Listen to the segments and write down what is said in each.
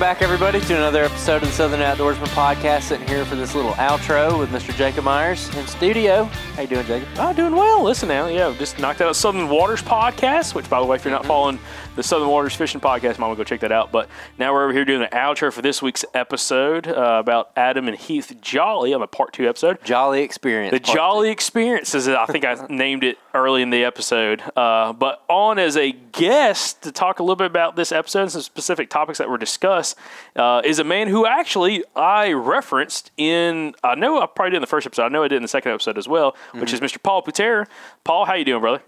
Back, everybody, to another episode of the Southern Outdoorsman Podcast. Sitting here for this little outro with Mr. Jacob Myers in studio. How you doing, Jacob? Oh, doing well. Listen now, yeah, just knocked out Southern Waters podcast, which, by the way, if you're not mm-hmm. following the Southern Waters Fishing Podcast, Mama, go check that out. But now we're over here doing the outro for this week's episode uh, about Adam and Heath Jolly on the part two episode. Jolly Experience. The Jolly two. Experience, as I think I named it early in the episode. Uh, but on as a guest to talk a little bit about this episode and some specific topics that were discussed uh, is a man who actually I referenced in, I know I probably did in the first episode, I know I did in the second episode as well, which is Mr. Paul Putera. Paul, how you doing, brother?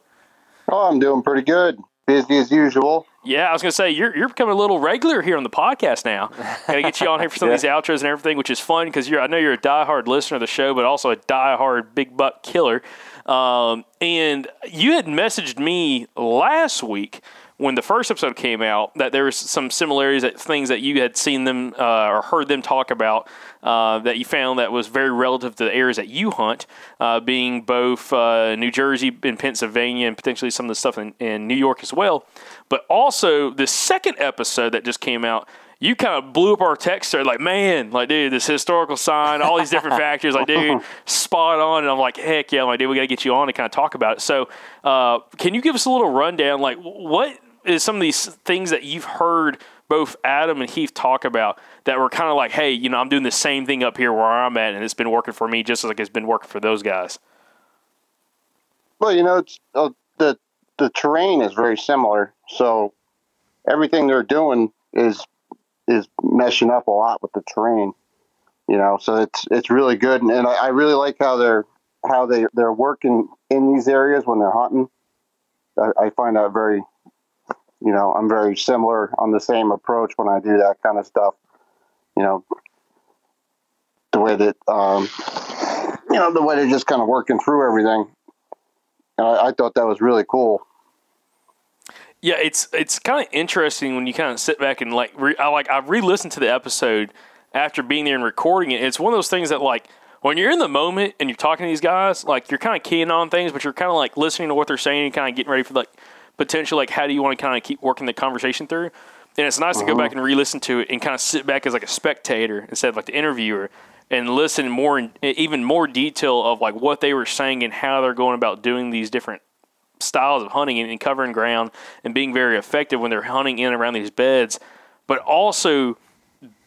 Oh, I'm doing pretty good. Busy as usual. Yeah, I was gonna say you're you're becoming a little regular here on the podcast now. Gotta get you on here for some of these outros and everything, which is fun because you're I know you're a diehard listener of the show, but also a diehard big buck killer. Um, and you had messaged me last week when the first episode came out that there was some similarities that things that you had seen them uh, or heard them talk about uh, that you found that was very relative to the areas that you hunt, uh, being both uh, New Jersey and Pennsylvania and potentially some of the stuff in, in New York as well. But also the second episode that just came out you kind of blew up our text thread like, man, like, dude, this historical sign, all these different factors, like, dude, spot on. And I'm like, heck yeah, I'm like, dude, we got to get you on to kind of talk about it. So, uh, can you give us a little rundown? Like, what is some of these things that you've heard both Adam and Heath talk about that were kind of like, hey, you know, I'm doing the same thing up here where I'm at, and it's been working for me just like it's been working for those guys? Well, you know, it's uh, the the terrain is very similar, so everything they're doing is is meshing up a lot with the terrain. You know, so it's it's really good, and, and I, I really like how they're how they they're working in these areas when they're hunting. I, I find that very, you know, I'm very similar on the same approach when I do that kind of stuff. You know, the way that um, you know the way they're just kind of working through everything. And I, I thought that was really cool. Yeah, it's it's kind of interesting when you kind of sit back and like re, I like I re-listened to the episode after being there and recording it. It's one of those things that like when you're in the moment and you're talking to these guys, like you're kind of keying on things, but you're kind of like listening to what they're saying and kind of getting ready for like potential like how do you want to kind of keep working the conversation through. And it's nice to go mm-hmm. back and re-listen to it and kind of sit back as like a spectator instead of like the interviewer and listen more in even more detail of like what they were saying and how they're going about doing these different styles of hunting and, and covering ground and being very effective when they're hunting in and around these beds, but also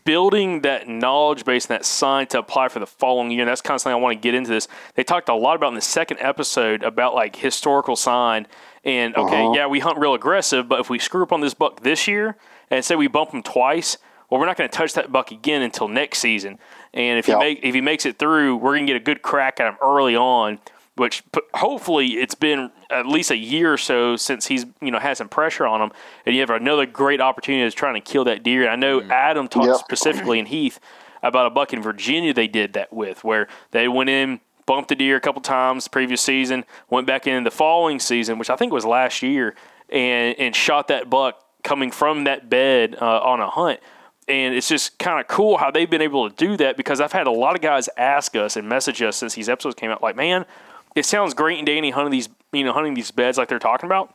building that knowledge base and that sign to apply for the following year. And that's kind of something I want to get into this. They talked a lot about in the second episode about like historical sign and okay, Uh-huh. yeah, we hunt real aggressive, but if we screw up on this buck this year and say we bump him twice, well, we're not going to touch that buck again until next season. And if he make if he makes it through, we're going to get a good crack at him early on. Which hopefully it's been at least a year or so since he's you know had some pressure on him, and you have another great opportunity of trying to kill that deer. And I know Adam talked Yep. specifically in Heath about a buck in Virginia they did that with, where they went in, bumped the deer a couple times the previous season, went back in the following season, which I think was last year, and and shot that buck coming from that bed uh, on a hunt. And it's just kind of cool how they've been able to do that because I've had a lot of guys ask us and message us since these episodes came out, like, man, it sounds great and dandy hunting these, you know, hunting these beds like they're talking about,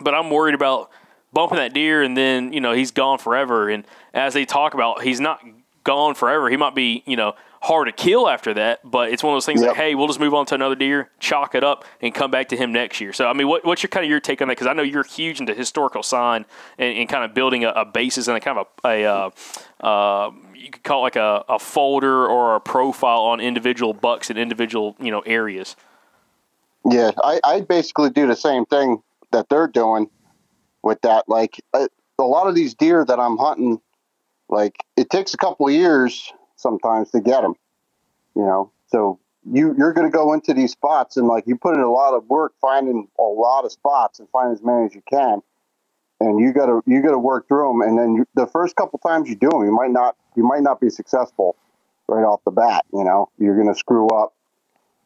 but I'm worried about bumping that deer and then you know he's gone forever. And as they talk about, he's not gone forever. He might be you know hard to kill after that, but it's one of those things Yep. like, hey, we'll just move on to another deer, chalk it up, and come back to him next year. So I mean, what, what's your kind of your take on that? Because I know you're huge into historical sign and, and kind of building a, a basis and a kind of a, a uh, uh, you could call it like a, a folder or a profile on individual bucks and individual you know areas. Yeah, I, I basically do the same thing that they're doing with that. Like a, a lot of these deer that I'm hunting, like it takes a couple of years sometimes to get them. You know, so you you're going to go into these spots and like you put in a lot of work finding a lot of spots and find as many as you can, and you got to you got to work through them. And then you, the first couple times you do them, you might not you might not be successful right off the bat. You know, you're going to screw up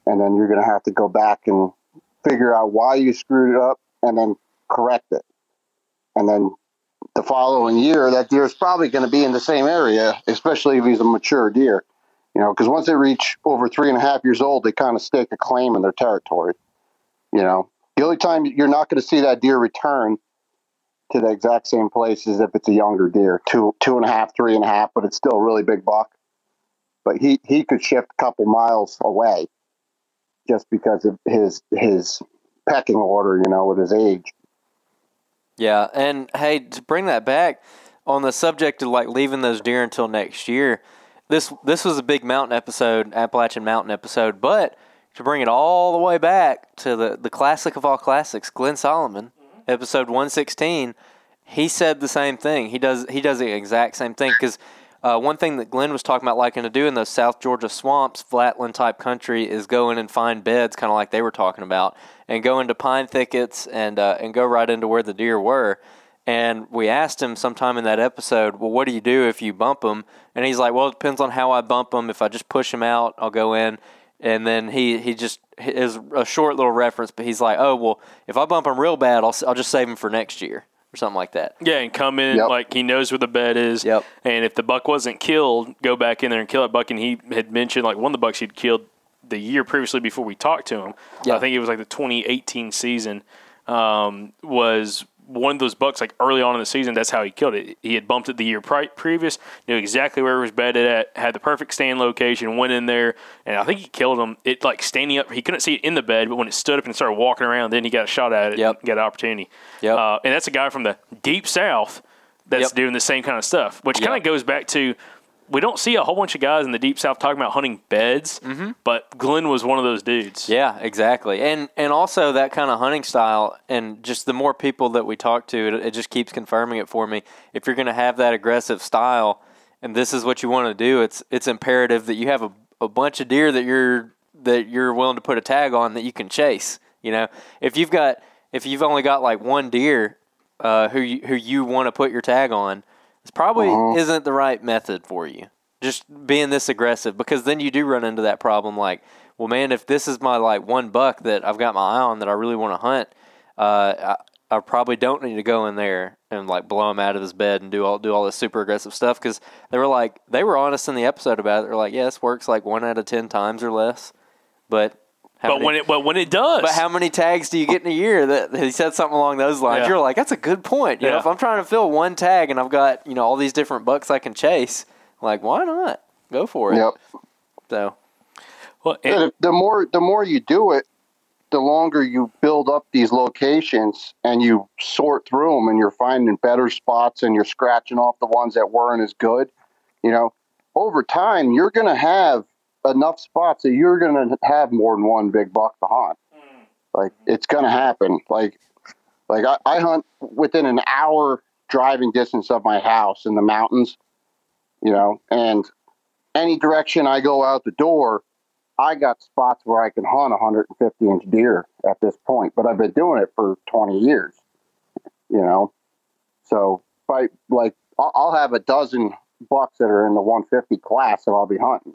and then you're going to have to go back and figure out why you screwed it up and then correct it. And then the following year, that deer is probably going to be in the same area, especially if he's a mature deer. You know, because once they reach over three and a half years old, they kind of stake a claim in their territory. You know, the only time you're not going to see that deer return to the exact same place is if it's a younger deer, two two and a half, three and a half, but it's still a really big buck. But he he could shift a couple miles away just because of his his pecking order, you know, with his age. Yeah, and hey, to bring that back on the subject of like leaving those deer until next year, this this was a big mountain episode, Appalachian Mountain episode, but to bring it all the way back to the the classic of all classics, Glenn Solomon, mm-hmm. episode one sixteen, he said the same thing. He does he does the exact same thing because. Uh, one thing that Glenn was talking about liking to do in those South Georgia swamps, flatland type country, is go in and find beds, kind of like they were talking about, and go into pine thickets and uh, and go right into where the deer were. And we asked him sometime in that episode, well, what do you do if you bump them? And he's like, well, it depends on how I bump them. If I just push them out, I'll go in. And then he, he just is a short little reference, but he's like, oh, well, if I bump them real bad, I'll, I'll just save them for next year or something like that. Yeah, and come in Yep. like he knows where the bed is. Yep. And if the buck wasn't killed, go back in there and kill that buck. And he had mentioned like one of the bucks he'd killed the year previously before we talked to him. Yeah. I think it was like the 2018 season. Um, was one of those bucks like early on in the season. That's how he killed it. He had bumped it the year pri- previous, knew exactly where it was bedded at, had the perfect stand location, went in there, and I think he killed him. It like standing up. He couldn't see it in the bed, but when it stood up and started walking around, then he got a shot at it. Yep. Got an opportunity. Yep. Uh, and that's a guy from the deep south that's Yep. doing the same kind of stuff, which Yep. kind of goes back to we don't see a whole bunch of guys in the deep south talking about hunting beds, but Glenn was one of those dudes. Yeah, exactly. And and also that kind of hunting style and just the more people that we talk to, it, it just keeps confirming it for me. If you're going to have that aggressive style and this is what you want to do, it's it's imperative that you have a, a bunch of deer that you're that you're willing to put a tag on that you can chase. You know, if you've got if you've only got like one deer uh, who you, who you want to put your tag on, this probably Uh-huh. isn't the right method for you. Just being this aggressive because then you do run into that problem. Like, well, man, if this is my like one buck that I've got my eye on that I really want to hunt, uh, I, I probably don't need to go in there and like blow him out of his bed and do all do all this super aggressive stuff because they were like they were honest in the episode about it. They're like, yeah, this works like one out of ten times or less, but. How But many- when it but when it does, but how many tags do you get in a year? That he said something along those lines. Yeah. You're like, that's a good point. You know, if I'm trying to fill one tag and I've got you know all these different bucks I can chase, like why not go for it? Yep. So well, And and- the more the more you do it, the longer you build up these locations and you sort through them, and you're finding better spots, and you're scratching off the ones that weren't as good. You know, over time, you're going to have enough spots that you're going to have more than one big buck to hunt. Hmm. Like it's going to happen. Like, like I, I hunt within an hour driving distance of my house in the mountains. You know, and any direction I go out the door, I got spots where I can hunt 150 inch deer at this point, but I've been doing it for 20 years, you know. So, I like, I'll have a dozen bucks that are in the 150 class that I'll be hunting,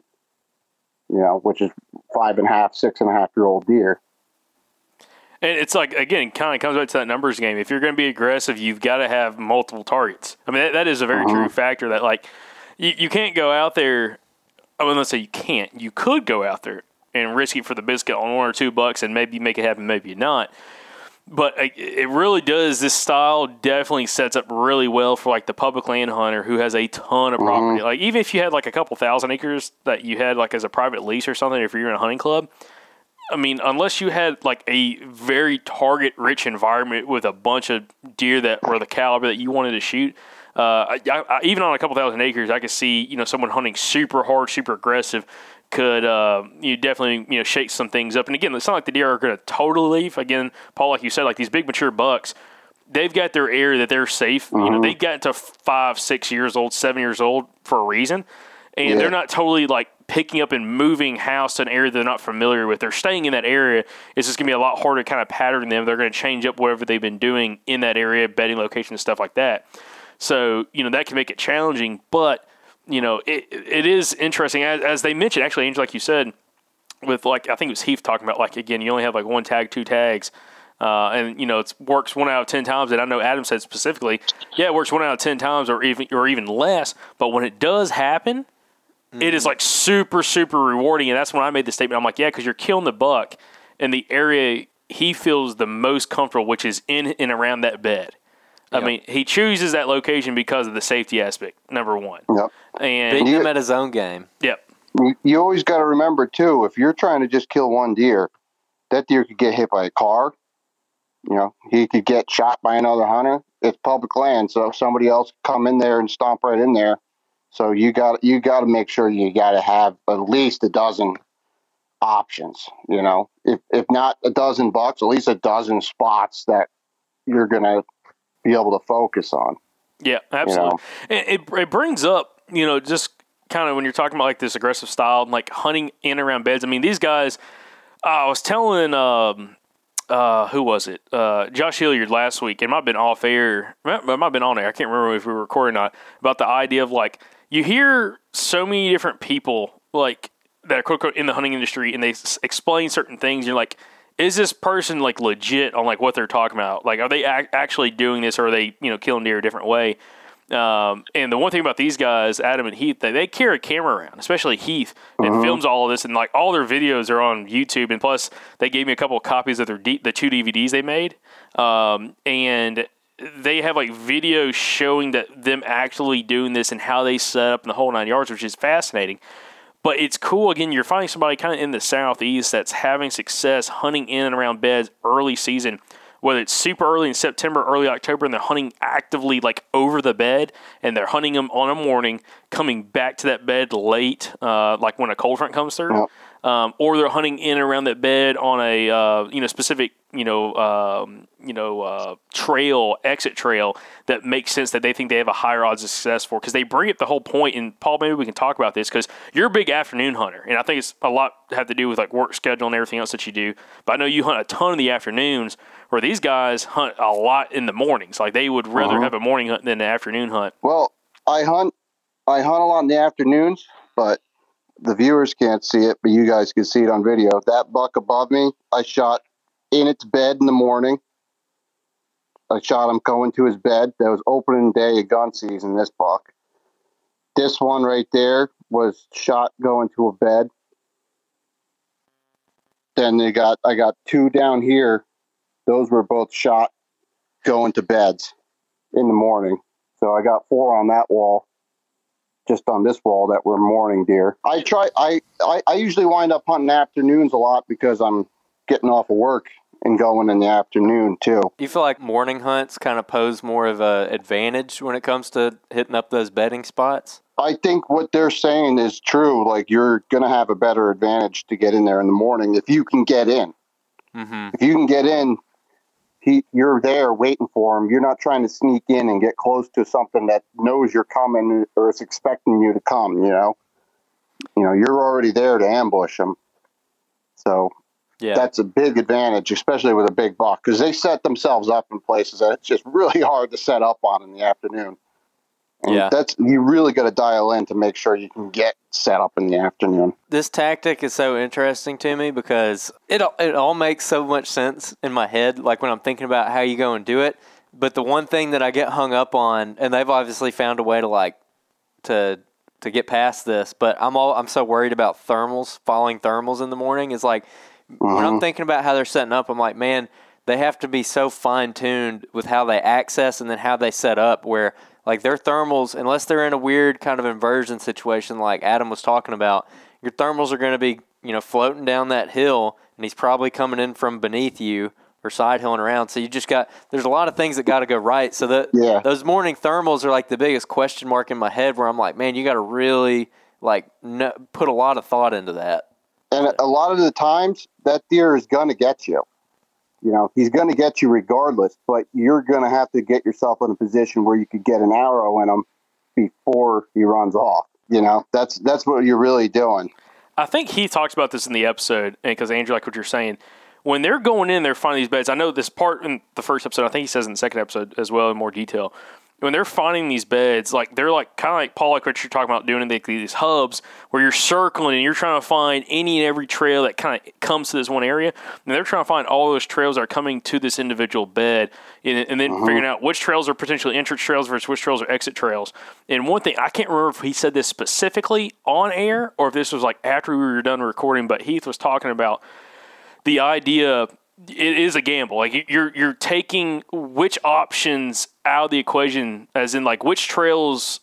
you know, which is five and a half, six and a half year old deer. And it's like again, kind of comes back to that numbers game. If you're going to be aggressive, you've got to have multiple targets. I mean, that, that is a very true uh-huh. factor. That like you, you can't go out there. I mean, let's say you can't. You could go out there and risk it for the biscuit on one or two bucks, and maybe make it happen, maybe not. But it really does. This style definitely sets up really well for like the public land hunter who has a ton of property. Like even if you had like a couple thousand acres that you had like as a private lease or something, if you're in a hunting club, I mean, unless you had like a very target rich environment with a bunch of deer that were the caliber that you wanted to shoot, uh, I, I, even on a couple thousand acres, I could see you know someone hunting super hard, super aggressive could uh, you definitely you know shake some things up. And again, it's not like the deer are going to totally leave. Again, Paul, like you said, like these big mature bucks, they've got their area that they're safe. You know, they got to five, six years old, seven years old for a reason, and Yeah. they're not totally like picking up and moving house to an area they're not familiar with. They're staying in that area. It's just gonna be a lot harder to kind of pattern them. They're gonna change up whatever they've been doing in that area, bedding location, stuff like that. So you know that can make it challenging, but you know it it is interesting as, as they mentioned. Actually, Angel, like you said, with like I think it was Heath talking about like again, you only have like one tag, two tags. Uh, and you know it works one out of ten times. And I know Adam said specifically, yeah, it works one out of ten times, or even or even less. But when it does happen, it is like super super rewarding. And that's when I made the statement. I'm like, yeah, because you're killing the buck in the area he feels the most comfortable, which is in and around that bed. I Yep. mean, he chooses that location because of the safety aspect. Number one, Yep. and beating You- him at his own game. yep, You, you always got to remember too, if you're trying to just kill one deer, that deer could get hit by a car. You know, he could get shot by another hunter. It's public land, so somebody else come in there and stomp right in there. So you got you got to make sure you got to have at least a dozen options. You know, if if not a dozen bucks, at least a dozen spots that you're gonna be able to focus on. Yeah, absolutely. know? It, it brings up, you know, just kind of when you're talking about like this aggressive style, and like hunting in and around beds. I mean, these guys. Uh, I was telling, um, uh, who was it? Uh, Josh Hilliard last week. It might have been off air. It might have been on air. I can't remember if we were recording or not. About the idea of like you hear so many different people like that are quote unquote in the hunting industry, and they s- explain certain things. You're like, is this person like legit on like what they're talking about? Like, are they ac- actually doing this, or are they you know killing deer a different way? Um, and the one thing about these guys, Adam and Heath, they, they carry a camera around, especially Heath, and films all of this. And like all their videos are on YouTube. And plus, they gave me a couple of copies of their D- the two DVDs they made. Um, and they have like videos showing that them actually doing this and how they set up in the whole nine yards, which is fascinating. But it's cool. Again, you're finding somebody kind of in the southeast that's having success hunting in and around beds early season whether it's super early in September, early October, and they're hunting actively like over the bed, and they're hunting them on a morning, coming back to that bed late, uh, like when a cold front comes through. Um, or they're hunting in and around that bed on a uh, you know specific you know um, you know uh, trail exit trail that makes sense that they think they have a higher odds of success for. Because they bring up the whole point and Paul maybe we can talk about this because you're a big afternoon hunter and I think it's a lot have to do with like work schedule and everything else that you do. But I know you hunt a ton in the afternoons where these guys hunt a lot in the mornings. Like they would rather Uh-huh. have a morning hunt than an afternoon hunt. Well, I hunt I hunt a lot in the afternoons, but the viewers can't see it, but you guys can see it on video. That buck above me, I shot in its bed in the morning. I shot him going to his bed. That was opening day of gun season, this buck. This one right there was shot going to a bed. Then they got I got two down here. Those were both shot going to beds in the morning. So I got four on that wall, just on this wall that were morning deer. I try. I, I I usually wind up hunting afternoons a lot because I'm getting off of work and going in the afternoon too. You feel like morning hunts kind of pose more of a advantage when it comes to hitting up those bedding spots? I think what they're saying is true. Like you're gonna have a better advantage to get in there in the morning if you can get in. Mm-hmm. If you can get in, he you're there waiting for him. You're not trying to sneak in and get close to something that knows you're coming or is expecting you to come. You know, you know you're already there to ambush them. So Yeah. that's a big advantage, especially with a big buck, because they set themselves up in places that it's just really hard to set up on in the afternoon. And Yeah. that's you really got to dial in to make sure you can get set up in the afternoon. this tactic is so interesting to me because it all- it all makes so much sense in my head like when I'm thinking about how you go and do it but the one thing that I get hung up on and they've obviously found a way to like to to get past this but I'm all I'm so worried about thermals following thermals in the morning is like when I'm mm-hmm. thinking about how they're setting up I'm like man they have to be so fine tuned with how they access and then how they set up where like their thermals unless they're in a weird kind of inversion situation like Adam was talking about your thermals are going to be you know floating down that hill and he's probably coming in from beneath you or side hilling around so you just got there's a lot of things that got to go right so that Yeah. those morning thermals are like the biggest question mark in my head where I'm like man you got to really like no, put a lot of thought into that And a lot of the times, that deer is going to get you. You know, he's going to get you regardless, but you're going to have to get yourself in a position where you could get an arrow in him before he runs off. You know, that's that's what you're really doing. I think he talks about this in the episode, because Andrew, like what you're saying, when they're going in, they're finding these beds. I know this part in the first episode. I think he says in the second episode as well in more detail. When they're finding these beds, like they're like kind of like Paul, like what you're talking about doing in the, these hubs where you're circling and you're trying to find any and every trail that kind of comes to this one area. And they're trying to find all those trails that are coming to this individual bed, and, and then uh-huh. figuring out which trails are potentially entrance trails versus which trails are exit trails. And one thing I can't remember if he said this specifically on air or if this was like after we were done recording, but Heath was talking about the idea it is a gamble. Like you're you're taking which options out of the equation, as in like which trails.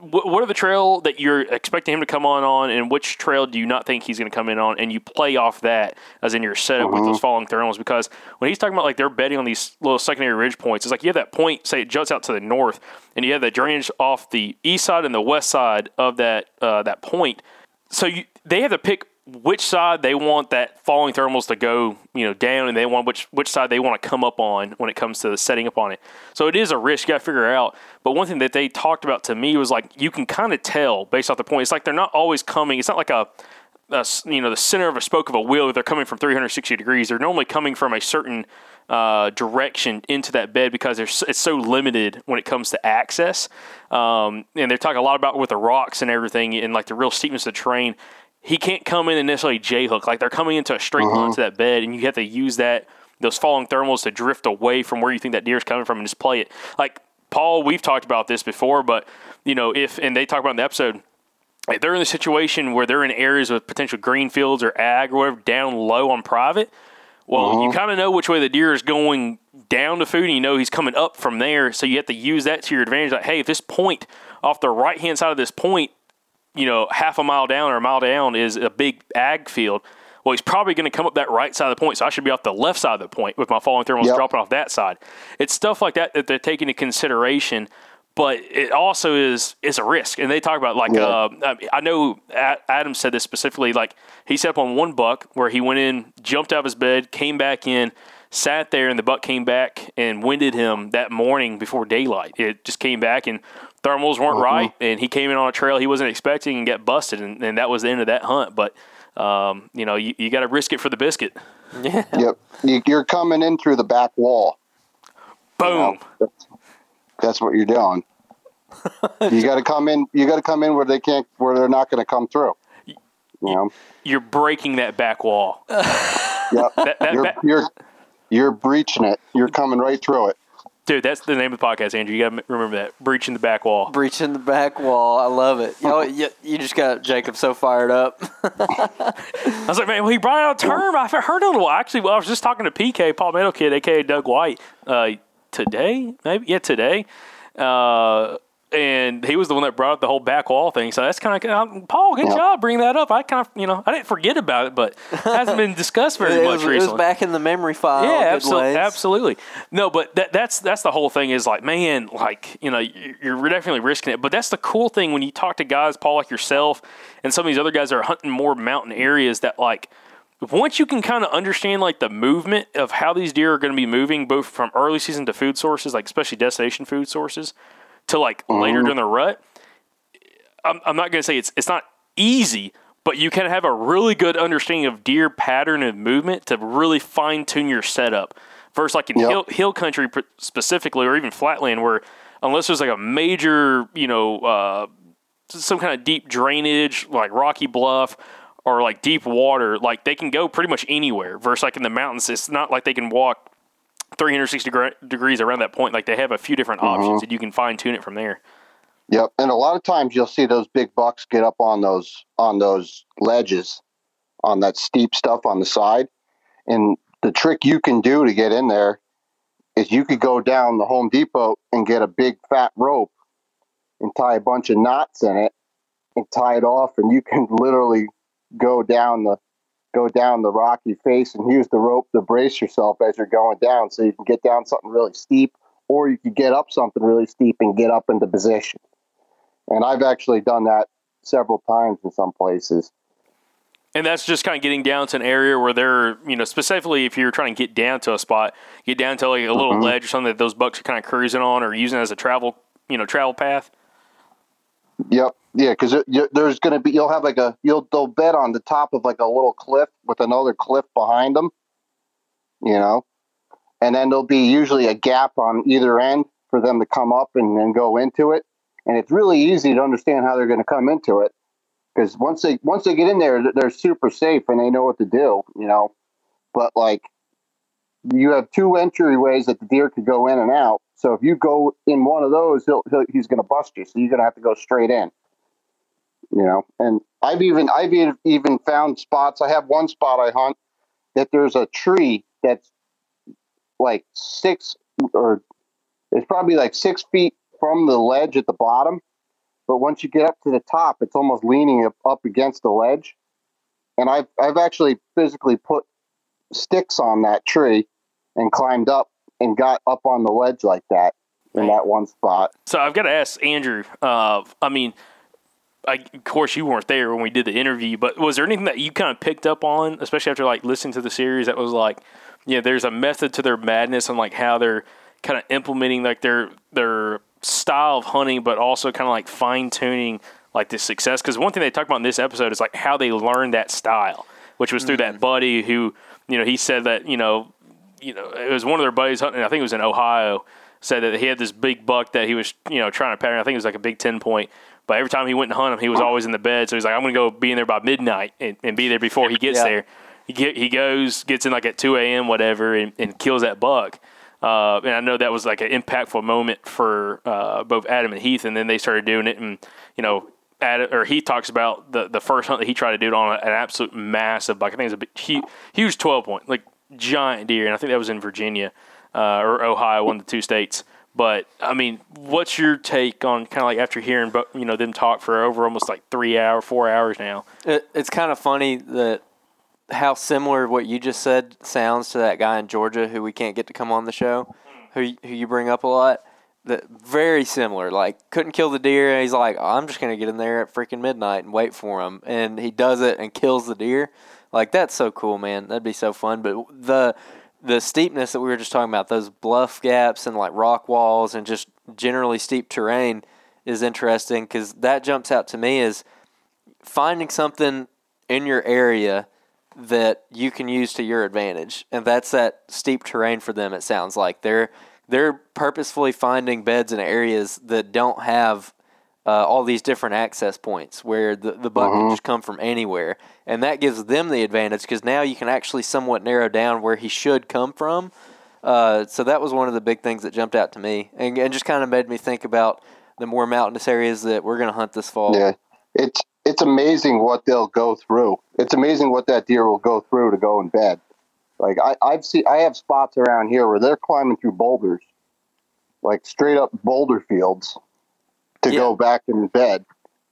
wh- What are the trail that you're expecting him to come on on, and which trail do you not think he's going to come in on? And you play off that as in your setup with those falling thermals. Because when he's talking about like they're betting on these little secondary ridge points, it's like you have that point, say it juts out to the north, and you have that drainage off the east side and the west side of that uh, that point. So you, they have to pick which side they want that falling thermals to go, you know, down, and they want which which side they want to come up on when it comes to setting up on it. So it is a risk you got to figure out. But one thing that they talked about to me was like you can kind of tell based off the point. It's like they're not always coming. It's not like a you know the center of a spoke of a wheel. They're coming from 360 degrees. They're normally coming from a certain uh, direction into that bed because it's so limited when it comes to access. Um, and they're talking a lot about with the rocks and everything and like the real steepness of the terrain. He can't come in and necessarily J hook. Like they're coming into a straight line uh-huh. to that bed, and you have to use that those falling thermals to drift away from where you think that deer is coming from and just play it. Like Paul, we've talked about this before, but you know if and they talk about in the episode if they're in a situation where they're in areas with potential green fields or ag or whatever down low on private, well, you uh-huh. kind of know which way the deer is going down to food, and you know he's coming up from there. So you have to use that to your advantage. Like, hey, if this point off the right hand side of this point, you know, half a mile down or a mile down is a big ag field. Well, he's probably going to come up that right side of the point, so I should be off the left side of the point with my falling thermals Yep. dropping off that side. It's stuff like that that they're taking into consideration. But it also is is a risk, and they talk about like Yeah. uh, I- I know Adam said this specifically. Like he set up on one buck where he went in, jumped out of his bed, came back in, sat there, and the buck came back and winded him that morning before daylight. It just came back and thermals weren't right, and he came in on a trail he wasn't expecting and get busted, and, and that was the end of that hunt. But um, you know, you, you got to risk it for the biscuit. Yeah. Yep. You, you're coming in through the back wall. you know. Boom. That's, that's what you're doing. you got to come in. You got to come in where they can't, where they're not going to come through. You know. You're breaking that back wall. Yep. That, that you're ba- you're you're breaching it. You're coming right through it. Dude, that's the name of the podcast, Andrew. You got to remember that. Breaching the back wall. Breaching the back wall. I love it. You, know, you, you just got Jacob so fired up. I was like, man, well, he brought out a term. I've heard it a while. Actually, well, I was just talking to PK, Paul Metal Kid, aka Doug White, uh, today, maybe, yeah, today. Uh, and he was the one that brought up the whole back wall thing. So that's kind of Paul. Good Yeah. job bringing that up. I kind of, you know, I didn't forget about it, but it hasn't been discussed very much was, it recently. was back in the memory file. yeah, absolutely, absolutely. No, but that, that's that's the whole thing. Is like, man, like you know, you- you're definitely risking it. But that's the cool thing when you talk to guys, Paul, like yourself, and some of these other guys that are hunting more mountain areas. That like, once you can kind of understand like the movement of how these deer are going to be moving, both from early season to food sources, like especially destination food sources, to like later during the rut. I'm, I'm not going to say it's it's not easy, but you can have a really good understanding of deer pattern and movement to really fine tune your setup. Versus like in Yep. hill, hill country specifically, or even flatland, where unless there's like a major, you know, uh, some kind of deep drainage, like rocky bluff or like deep water, like they can go pretty much anywhere. Versus like in the mountains, it's not like they can walk 360 degre- degrees around that point. Like they have a few different mm-hmm. options, and you can fine tune it from there. Yep. And a lot of times you'll see those big bucks get up on those on those ledges, on that steep stuff on the side. And the trick you can do to get in there is you could go down the Home Depot and get a big fat rope and tie a bunch of knots in it and tie it off and you can literally go down the go down the rocky face and use the rope to brace yourself as you're going down so you can get down something really steep or you could get up something really steep and get up into position. And I've actually done that several times in some places. And that's just kind of getting down to an area where they're, you know, specifically if you're trying to get down to a spot, get down to like a little Mhm. ledge or something that those bucks are kind of cruising on or using as a travel, you know, travel path. Yep. Yeah, because there's going to be you'll have like a you'll they'll bed on the top of like a little cliff with another cliff behind them, you know, and then there'll be usually a gap on either end for them to come up and then go into it, and it's really easy to understand how they're going to come into it because once they once they get in there, they're super safe and they know what to do, you know, but like you have two entryways that the deer could go in and out. So if you go in one of those, he'll, he'll he's going to bust you. So you're going to have to go straight in. You know, and I've even I've even found spots. I have one spot I hunt that there's a tree that's like six or it's probably like six feet from the ledge at the bottom. But once you get up to the top, it's almost leaning up, up against the ledge. And I've I've actually physically put sticks on that tree and climbed up and got up on the ledge like that in that one spot. So I've got to ask Andrew. Uh, I mean, I, of course you weren't there when we did the interview, but was there anything that you kind of picked up on, especially after like listening to the series, that was like, yeah, there's a method to their madness and like how they're kind of implementing like their their style of hunting, but also kind of like fine tuning like the success. Because one thing they talk about in this episode is like how they learned that style, which was through that buddy who, you know, he said that you know, you know, it was one of their buddies hunting. I think it was in Ohio. Said that he had this big buck that he was, you know, trying to pattern. I think it was like a big ten point. But every time he went and hunt him, he was always in the bed. So he's like, I'm going to go be in there by midnight and, and be there before he gets Yeah. there. He get, he goes, gets in like at 2 a.m. whatever, and, and kills that buck. Uh, and I know that was like an impactful moment for uh, both Adam and Heath. And then they started doing it, and you know, Adam, or Heath talks about the the first hunt that he tried to do it on an absolute massive buck. I think it was a big, huge 12 point, like giant deer, and I think that was in Virginia uh, or Ohio, one of the two states. But I mean, what's your take on kind of like after hearing, you know, them talk for over almost like three hours, four hours now? It, it's kind of funny that how similar what you just said sounds to that guy in Georgia who we can't get to come on the show, who who you bring up a lot. That very similar. Like couldn't kill the deer, and he's like, oh, I'm just gonna get in there at freaking midnight and wait for him, and he does it and kills the deer. Like that's so cool, man. That'd be so fun. But the the steepness that we were just talking about, those bluff gaps and like rock walls and just generally steep terrain is interesting because that jumps out to me is finding something in your area that you can use to your advantage, and that's that steep terrain for them. It sounds like they're they're purposefully finding beds in areas that don't have uh, all these different access points where the, the buck can just come from anywhere. And that gives them the advantage because now you can actually somewhat narrow down where he should come from. Uh, so that was one of the big things that jumped out to me and, and just kind of made me think about the more mountainous areas that we're going to hunt this fall. Yeah, it's it's amazing what they'll go through. It's amazing what that deer will go through to go in bed. Like I, I've seen, I have spots around here where they're climbing through boulders, like straight up boulder fields, to Yeah. go back in bed.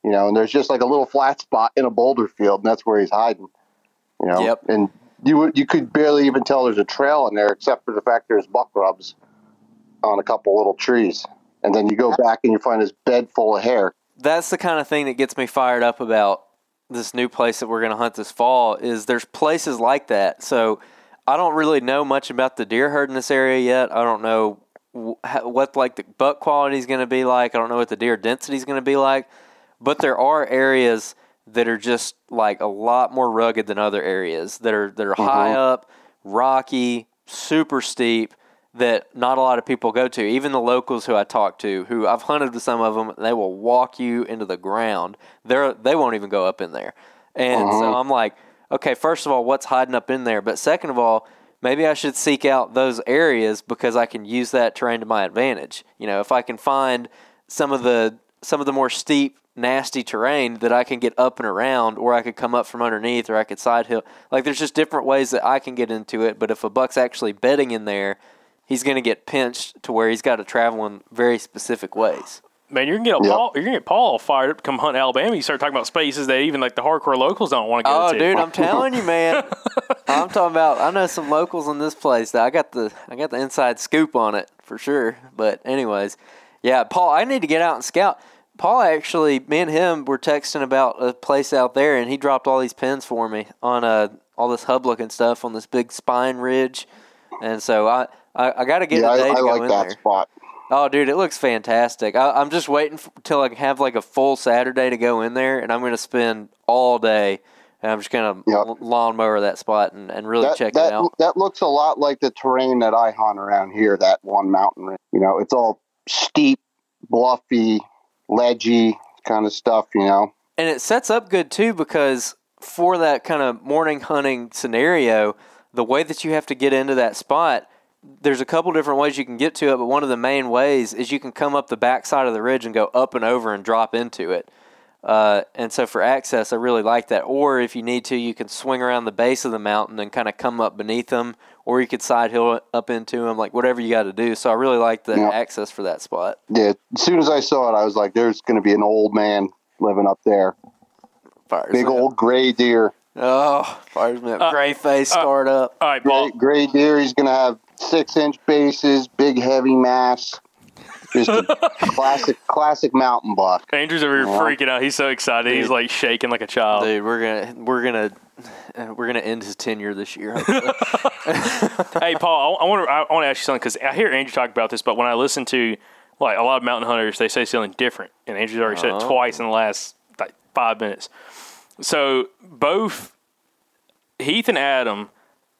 You know, and there's just like a little flat spot in a boulder field, and that's where he's hiding. You know, Yep. and you you could barely even tell there's a trail in there, except for the fact there's buck rubs on a couple little trees. And then you go back and you find his bed full of hair. that's the kind of thing that gets me fired up about this new place that we're going to hunt this fall is there's places like that so i don't really know much about the deer herd in this area yet i don't know what like the buck quality is going to be like i don't know what the deer density is going to be like but there are areas that are just like a lot more rugged than other areas that are that are mm-hmm. high up rocky super steep that not a lot of people go to. Even the locals who I talk to, who I've hunted with some of them, they will walk you into the ground. They're they won't even go up in there. And so mm-hmm. I'm like, okay, first of all, what's hiding up in there? But second of all, maybe I should seek out those areas because I can use that terrain to my advantage. You know, if I can find some of the some of the more steep, nasty terrain that I can get up and around, or I could come up from underneath, or I could side hill. Like there's just different ways that I can get into it. But if a buck's actually bedding in there, he's going to get pinched to where he's got to travel in very specific ways. Man, you're gonna get Yep. Paul. You're gonna get Paul fired up. to Come hunt Alabama. You start talking about spaces that even like the hardcore locals don't want to go Oh, to. Oh, dude, I'm telling you, man. I'm talking about. I know some locals in this place that I got the I got the inside scoop on it for sure. But anyways, yeah, Paul, I need to get out and scout. Paul actually, me and him were texting about a place out there, and he dropped all these pins for me on uh all this hub looking stuff on this big spine ridge, and so I I, I got to get yeah, a I, day I to go like in that there. spot. Oh, dude, it looks fantastic. I, I'm just waiting f- till I have like a full Saturday to go in there, and I'm going to spend all day. And I'm just going to Yep. lawnmower that spot and, and really that, check that, it out. That looks a lot like the terrain that I hunt around here, that one mountain range. You know, it's all steep, bluffy, ledgy kind of stuff, you know. And it sets up good too because for that kind of morning hunting scenario, the way that you have to get into that spot, there's a couple different ways you can get to it, but one of the main ways is you can come up the backside of the ridge and go up and over and drop into it. Uh, and so for access, I really like that. Or if you need to, you can swing around the base of the mountain and kind of come up beneath them, or you could side hill up into them, like whatever you got to do. So I really like the Yeah. access for that spot. Yeah, as soon as I saw it, I was like, there's going to be an old man living up there. Fires Big up. old gray deer. Oh, fires me up. Uh, Gray face uh, scarred up. All right, Gray, Paul. gray deer. He's going to have six inch bases, big heavy mass. Just a classic, classic mountain buck. Andrew's over here Yeah. freaking out. He's so excited. He's like shaking like a child. Dude, we're gonna we're gonna we're gonna end his tenure this year. hey, Paul, I, I want to I want to ask you something because I hear Andrew talk about this, but when I listen to like a lot of mountain hunters, they say something different, and Andrew's already said it Oh. twice in the last like five minutes. So both Heath and Adam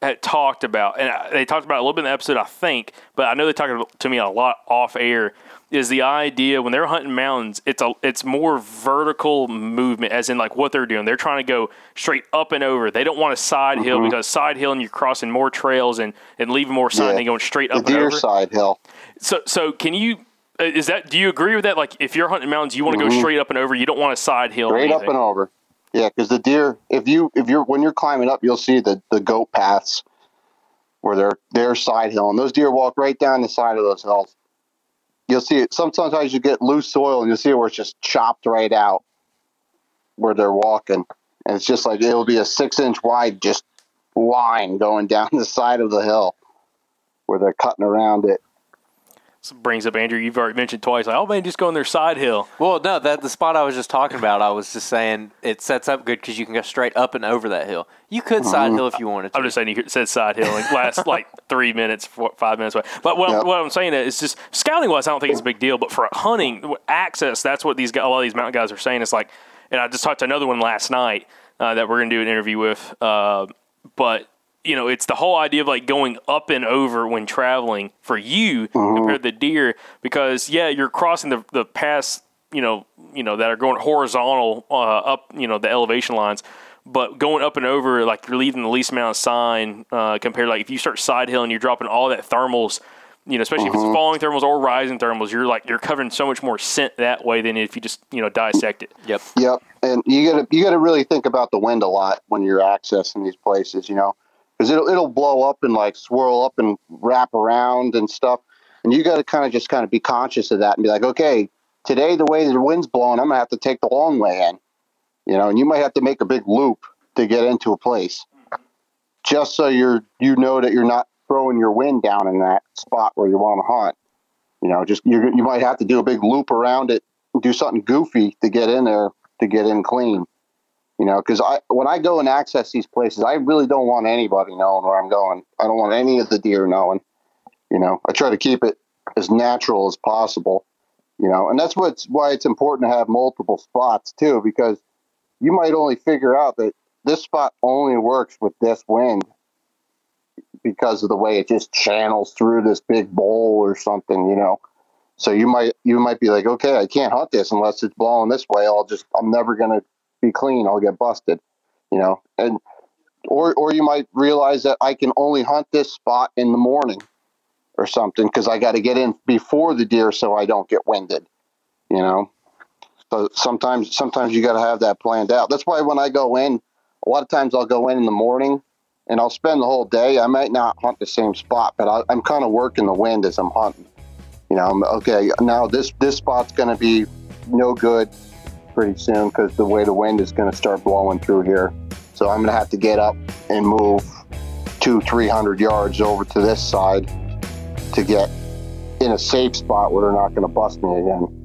had talked about, and they talked about it a little bit in the episode, I think, but I know they talked to me a lot off air. Is the idea when they're hunting mountains, it's a it's more vertical movement, as in like what they're doing. They're trying to go straight up and over. They don't want a side hill because side hill and you're crossing more trails and and leaving more side Yeah. than going straight The up and deer over. side hill. So so can you? uh, Is that? Do you agree with that? Like, if you're hunting mountains, you want to go straight up and over. You don't want a side hill. Mm-hmm. Straight up and over. Yeah, because the deer, if you if you're when you're climbing up, you'll see the the goat paths where they're they're side hill, and those deer walk right down the side of those hills. You'll see it. Sometimes you get loose soil, and you'll see it where it's just chopped right out where they're walking, and it's just like it'll be a six inch wide, just line going down the side of the hill where they're cutting around it. This brings up Andrew. You've already mentioned twice. Like, oh man, just go on their side hill. Well, no, that the spot I was just talking about. I was just saying it sets up good because you can go straight up and over that hill. You could side hill if you wanted to. I'm just saying you said side hill and last like three minutes, four, five minutes away. But what, Yep. what I'm saying is just scouting wise, I don't think it's a big deal. But for hunting access, that's what these guys, a lot of these mountain guys are saying. It's like, and I just talked to another one last night uh, that we're gonna do an interview with. Uh, but you know, it's the whole idea of like going up and over when traveling for you compared to the deer because yeah, you're crossing the the pass, you know, you know that are going horizontal uh, up, you know, the elevation lines. But going up and over, like you're leaving the least amount of sign uh, compared like if you start side hill and you're dropping all that thermals, you know, especially if it's falling thermals or rising thermals, you're like you're covering so much more scent that way than if you just you know dissect it. Yep. Yep, and you gotta you gotta really think about the wind a lot when you're accessing these places, you know, because it'll it'll blow up and like swirl up and wrap around and stuff, and you got to kind of just kind of be conscious of that and be like, okay, today the way the wind's blowing, I'm gonna have to take the long way in, you know, and you might have to make a big loop to get into a place, just so you're you know that you're not throwing your wind down in that spot where you want to hunt. You know, just you you might have to do a big loop around it, do something goofy to get in there to get in clean. You know, because I when I go and access these places, I really don't want anybody knowing where I'm going. I don't want any of the deer knowing. You know, I try to keep it as natural as possible. You know, and that's what's why it's important to have multiple spots too, because you might only figure out that this spot only works with this wind because of the way it just channels through this big bowl or something, you know. So you might you might be like, okay, I can't hunt this unless it's blowing this way. I'll just I'm never gonna be clean. I'll get busted, you know. And or or you might realize that I can only hunt this spot in the morning or something because I got to get in before the deer so I don't get winded, you know. So sometimes sometimes you got to have that planned out. That's why when I go in, a lot of times I'll go in in the morning and I'll spend the whole day. I might not hunt the same spot, but I, I'm kind of working the wind as I'm hunting. You know, okay, now this this spot's going to be no good pretty soon because the way the wind is going to start blowing through here. So I'm going to have to get up and move two, three hundred yards over to this side to get in a safe spot where they're not going to bust me again.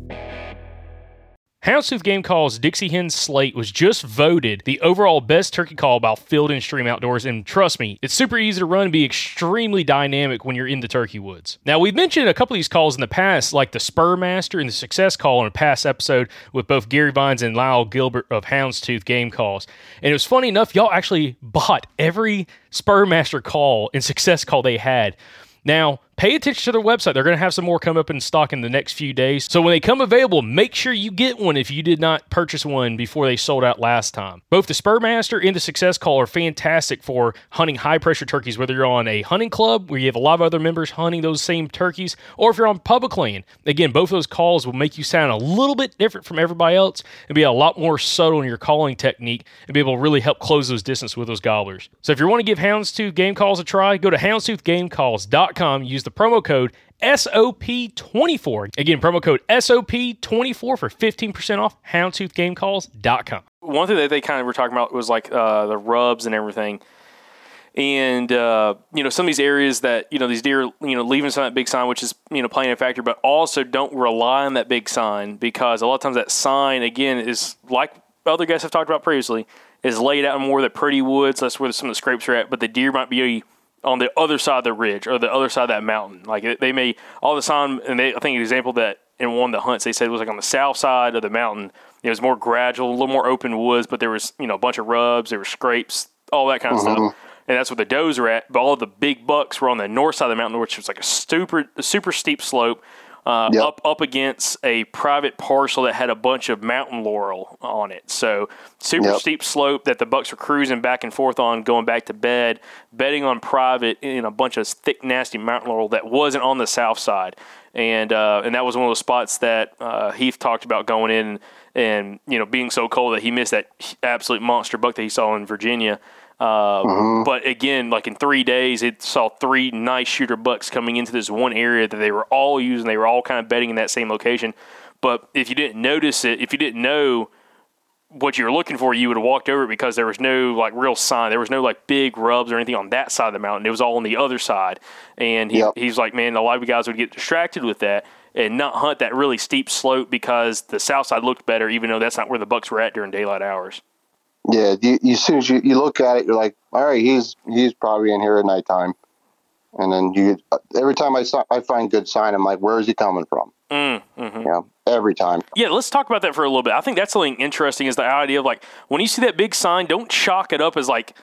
Houndstooth Game Call's Dixie Hen Slate was just voted the overall best turkey call by Field and Stream Outdoors, and trust me, it's super easy to run and be extremely dynamic when you're in the turkey woods. Now, we've mentioned a couple of these calls in the past, like the Spur Master and the Success Call in a past episode with both Gary Vines and Lyle Gilbert of Houndstooth Game Calls. And it was funny enough, y'all actually bought every Spur Master call and Success Call they had. Now, pay attention to their website. They're going to have some more come up in stock in the next few days. So when they come available, make sure you get one if you did not purchase one before they sold out last time. Both the Spurmaster and the Success Call are fantastic for hunting high pressure turkeys, whether you're on a hunting club where you have a lot of other members hunting those same turkeys, or if you're on public land. Again, both those calls will make you sound a little bit different from everybody else and be a lot more subtle in your calling technique and be able to really help close those distance with those gobblers. So if you want to give Houndstooth Game Calls a try, go to houndstoothgamecalls.com, use the promo code SOP24. Again, promo code SOP24 for 15% off houndtoothgamecalls.com. One thing that they kind of were talking about was like uh, the rubs and everything. And, uh, you know, some of these areas that, you know, these deer, you know, leaving some that big sign, which is, you know, playing a factor, but also don't rely on that big sign because a lot of times that sign, again, is like other guys have talked about previously, is laid out in more of the pretty woods. That's where some of the scrapes are at, but the deer might be on the other side of the ridge or the other side of that mountain. Like they may all the time, and they, I think an example that in one of the hunts they said was like on the south side of the mountain. It was more gradual, a little more open woods, but there was you know a bunch of rubs, there were scrapes, all that kind of stuff. Mm-hmm. And that's where the does are at. But all of the big bucks were on the north side of the mountain, which was like a super, a super steep slope. Uh, Yep. up up against a private parcel that had a bunch of mountain laurel on it. So super Yep. steep slope that the bucks were cruising back and forth on, going back to bed, bedding on private in a bunch of thick, nasty mountain laurel that wasn't on the south side. And uh, and that was one of those spots that uh, Heath talked about going in and you know being so cold that he missed that absolute monster buck that he saw in Virginia. Uh, But again, like in three days, it saw three nice shooter bucks coming into this one area that they were all using. They were all kind of bedding in that same location. But if you didn't notice it, if you didn't know what you were looking for, you would have walked over it because there was no like real sign. There was no like big rubs or anything on that side of the mountain. It was all on the other side. And he, Yep. he's like, man, a lot of you guys would get distracted with that and not hunt that really steep slope because the south side looked better, even though that's not where the bucks were at during daylight hours. Yeah, you, you, as soon as you, you look at it, you're like, all right, he's he's probably in here at nighttime. And then you every time I saw, I find good sign, I'm like, where is he coming from? Mm, hmm You know, every time. Yeah, let's talk about that for a little bit. I think that's something interesting is the idea of like when you see that big sign, don't chalk it up as like,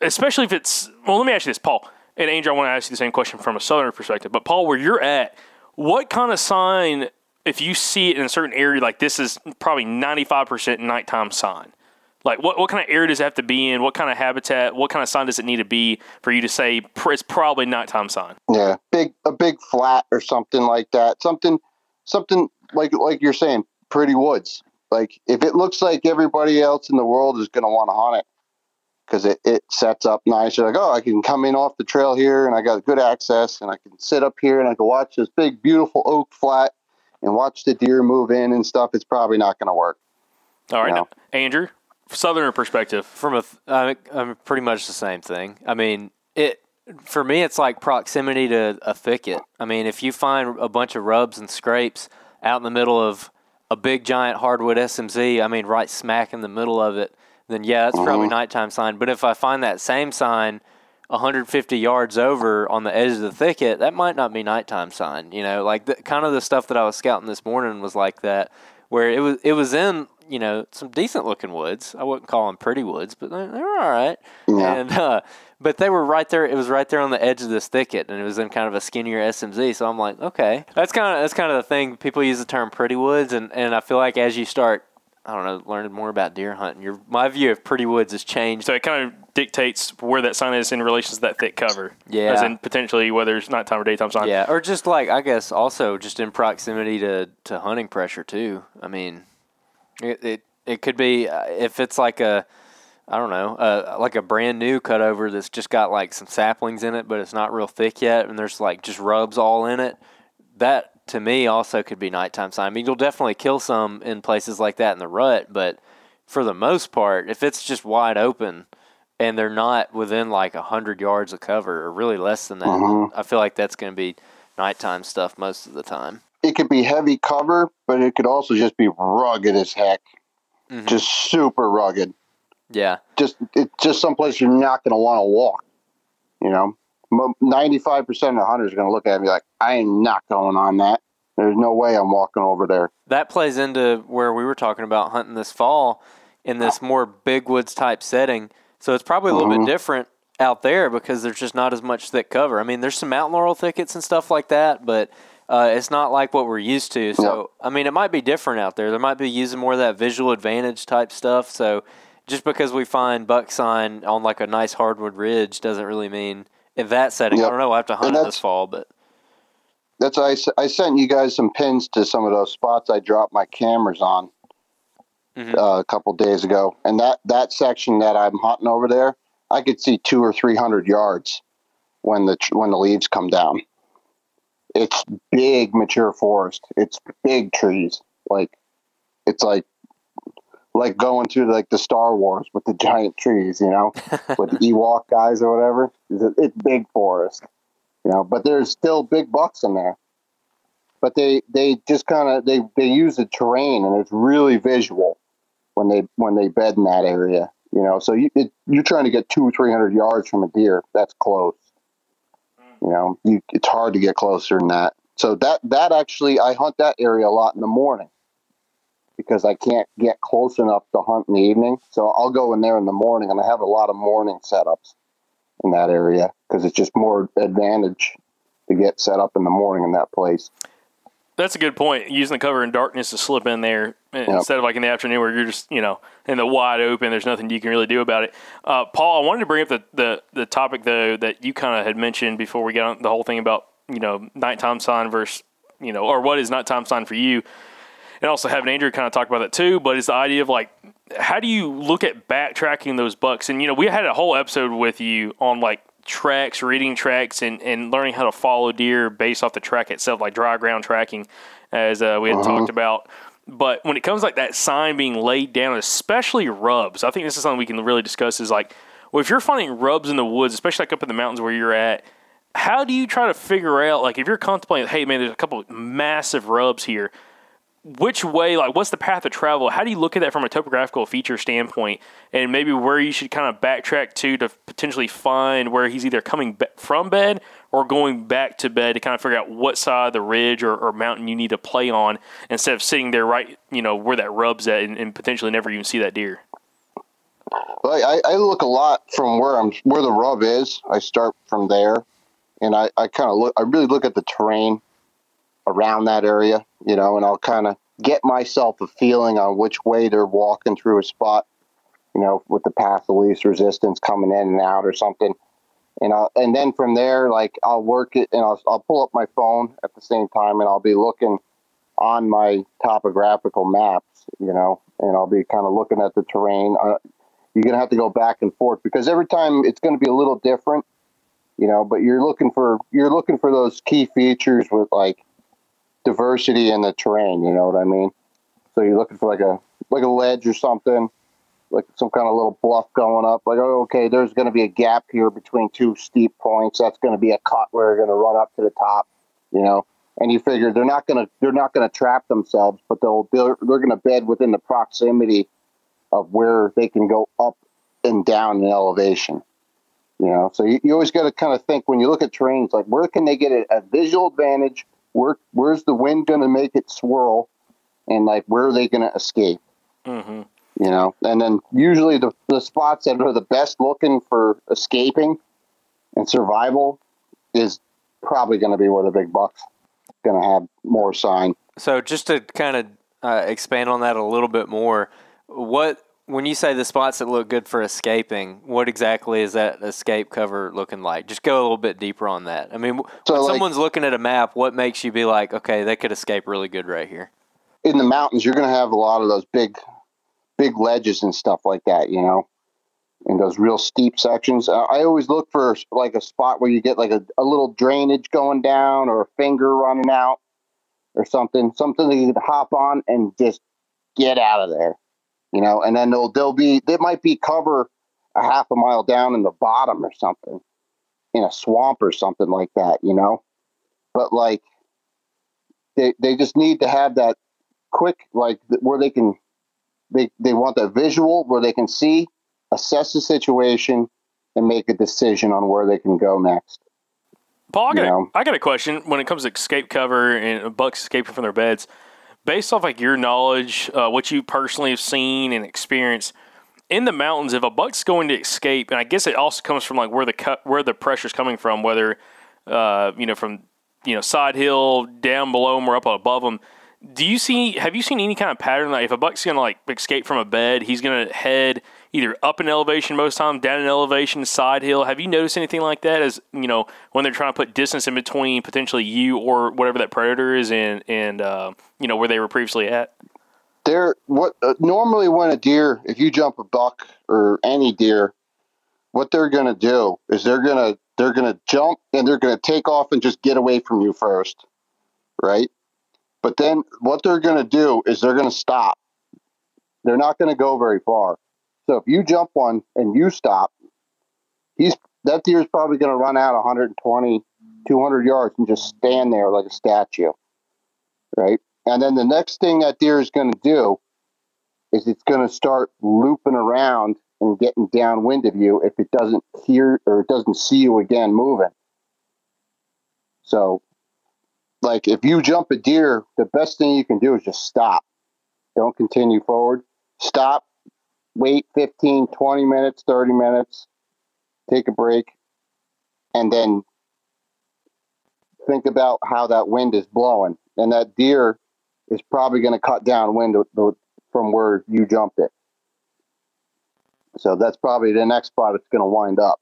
especially if it's. Well, let me ask you this, Paul and Angel. I want to ask you the same question from a southern perspective. But Paul, where you're at, what kind of sign, if you see it in a certain area, like this is probably 95% nighttime sign. Like what, what kind of area does it have to be in? What kind of habitat? What kind of sign does it need to be for you to say it's probably nighttime sign? Yeah, big a big flat or something like that. Something something like like you're saying, pretty woods. Like if it looks like everybody else in the world is going to want to hunt it because it, it sets up nice. You're like, oh, I can come in off the trail here and I got good access and I can sit up here and I can watch this big beautiful oak flat and watch the deer move in and stuff. It's probably not going to work. All right, Andrew, southerner perspective. From a, th- I'm, I'm pretty much the same thing. I mean, it for me, it's like proximity to a thicket. I mean, if you find a bunch of rubs and scrapes out in the middle of a big giant hardwood SMZ, I mean, right smack in the middle of it, then yeah, that's probably Mhm. nighttime sign. But if I find that same sign 150 yards over on the edge of the thicket, that might not be nighttime sign. You know, like the, kind of the stuff that I was scouting this morning was like that, where it was it was in you know some decent looking woods. I wouldn't call them pretty woods, but they, they were all right. Yeah. And uh, but they were right there. It was right there on the edge of this thicket, and it was in kind of a skinnier SMZ. So I'm like, okay, that's kind of that's kind of the thing. People use the term pretty woods, and and I feel like as you start. I don't know, learning more about deer hunting. Your my view of pretty woods has changed. So it kind of dictates where that sign is in relation to that thick cover. Yeah. As in potentially whether it's nighttime or daytime sign. Yeah, or just like I guess also just in proximity to, to hunting pressure too. I mean, it it, it could be uh, if it's like a I don't know, uh, like a brand new cutover that's just got like some saplings in it, but it's not real thick yet, and there's like just rubs all in it. That to me also could be nighttime sign. I mean, you'll definitely kill some in places like that in the rut, but for the most part, if it's just wide open and they're not within like a hundred yards of cover or really less than that, Mhm. I feel like that's going to be nighttime stuff most of the time. It could be heavy cover, but it could also just be rugged as heck. Mhm. Just super rugged. Yeah, just it's just someplace you're not going to want to walk. You know, ninety five percent of hunters are going to look at me like, "I am not going on that. There's no way I'm walking over there." that plays into where we were talking about hunting this fall in this more big woods type setting. So it's probably a little bit Mhm. different out there because there's just not as much thick cover. I mean, there's some mountain laurel thickets and stuff like that, but uh, it's not like what we're used to. So I mean, it might be different out there. There might be using more of that visual advantage type stuff. So just because we find buck sign on like a nice hardwood ridge doesn't really mean in that setting. I don't know. I have to hunt this fall, but That's I, I sent you guys some pins to some of those spots I dropped my cameras on Mhm. uh, a couple days ago, and that that section that I'm hunting over there, I could see two or three hundred yards when the when the leaves come down. It's big mature forest. It's big trees. Like it's like like going to like the Star Wars with the giant trees, you know, with the Ewok guys or whatever. It's, it's big forest, you know. But there's still big bucks in there. But they they just kind of they they use the terrain and it's really visual when they when they bed in that area, you know. So you it, you're trying to get two three hundred yards from a deer. That's close. You know, you, it's hard to get closer than that. So that that actually, I hunt that area a lot in the morning because I can't get close enough to hunt in the evening. So I'll go in there in the morning, and I have a lot of morning setups in that area because it's just more advantage to get set up in the morning in that place. That's a good point. Using the cover in darkness to slip in there eh, instead of like in the afternoon where you're just, you know, in the wide open, there's nothing you can really do about it. Uh, Paul, I wanted to bring up the, the, the topic, though, that you kind of had mentioned before we got on the whole thing about, you know, nighttime sign versus, you know, or what is nighttime sign for you. And also having Andrew kind of talk about that too, but it's the idea of like, how do you look at backtracking those bucks? And, you know, we had a whole episode with you on like tracks, reading tracks, and, and learning how to follow deer based off the track itself, like dry ground tracking, as uh, we had talked about. But when it comes like that sign being laid down, especially rubs, I think this is something we can really discuss. Is like, well, if you're finding rubs in the woods, especially like up in the mountains where you're at, how do you try to figure out like if you're contemplating, hey man, there's a couple massive rubs here which way, like, what's the path of travel? How do you look at that from a topographical feature standpoint, and maybe where you should kind of backtrack to to potentially find where he's either coming from bed or going back to bed to kind of figure out what side of the ridge or, or mountain you need to play on instead of sitting there right, you know, where that rub's at and, and potentially never even see that deer. Well, I, I look a lot from where I'm where the rub is. I start from there, and I, I kind of look. I really look at the terrain around that area, you know, and I'll kind of get myself a feeling on which way they're walking through a spot, you know, with the path of least resistance coming in and out or something. And I'll, and then from there, like I'll work it and I'll, I'll pull up my phone at the same time and I'll be looking on my topographical maps, you know, and I'll be kind of looking at the terrain. Uh, you're going to have to go back and forth because every time it's going to be a little different, you know, but you're looking for, you're looking for those key features with like, diversity in the terrain. You know what I mean? So you're looking for like a like a ledge or something, like some kind of little bluff going up. Like, oh, okay, there's going to be a gap here between two steep points. That's going to be a cut where they're going to run up to the top. You know, and you figure they're not going to they're not going to trap themselves, but they'll they're, they're going to bed within the proximity of where they can go up and down in elevation. You know, so you, you always got to kind of think when you look at terrains, like where can they get a, a visual advantage where where's the wind going to make it swirl, and like where are they going to escape? Mm-hmm. You know, and then usually the the spots that are the best looking for escaping and survival is probably going to be where the big bucks going to have more sign. So just to kind of uh, expand on that a little bit more, what when you say the spots that look good for escaping, what exactly is that escape cover looking like? Just go a little bit deeper on that. I mean, so when like, someone's looking at a map, what makes you be like, okay, they could escape really good right here? In the mountains, you're going to have a lot of those big, big ledges and stuff like that, you know, in those real steep sections. Uh, I always look for like a spot where you get like a, a little drainage going down or a finger running out or something, something that you can hop on and just get out of there you know, and then they'll they'll be they might be cover a half a mile down in the bottom or something in a swamp or something like that, you know. But like they they just need to have that quick like where they can they they want that visual where they can see, assess the situation, and make a decision on where they can go next. Paul, I got, a, I got a question when it comes to escape cover and bucks escaping from their beds based off like your knowledge, uh, what you personally have seen and experienced in the mountains, if a buck's going to escape, and I guess it also comes from like where the cut, where the pressure's coming from, whether uh, you know from you know side hill down below them or up above them. Do you see? Have you seen any kind of pattern? Like if a buck's going to like escape from a bed, he's going to head either up in elevation most times, down in elevation, side hill. Have you noticed anything like that? As you know, when they're trying to put distance in between potentially you or whatever that predator is, and and uh, you know where they were previously at. There, what uh, normally when a deer, if you jump a buck or any deer, what they're going to do is they're going to they're going to jump and they're going to take off and just get away from you first, right? But then what they're going to do is they're going to stop. They're not going to go very far. So if you jump one and you stop, he's that deer is probably going to run out 120, 200 yards and just stand there like a statue, right? And then the next thing that deer is going to do is it's going to start looping around and getting downwind of you if it doesn't hear or it doesn't see you again moving. So, like if you jump a deer, the best thing you can do is just stop. Don't continue forward. Stop, wait 15, 20 minutes, 30 minutes, take a break, and then think about how that wind is blowing. And that deer is probably going to cut down wind from where you jumped it. So that's probably the next spot it's going to wind up.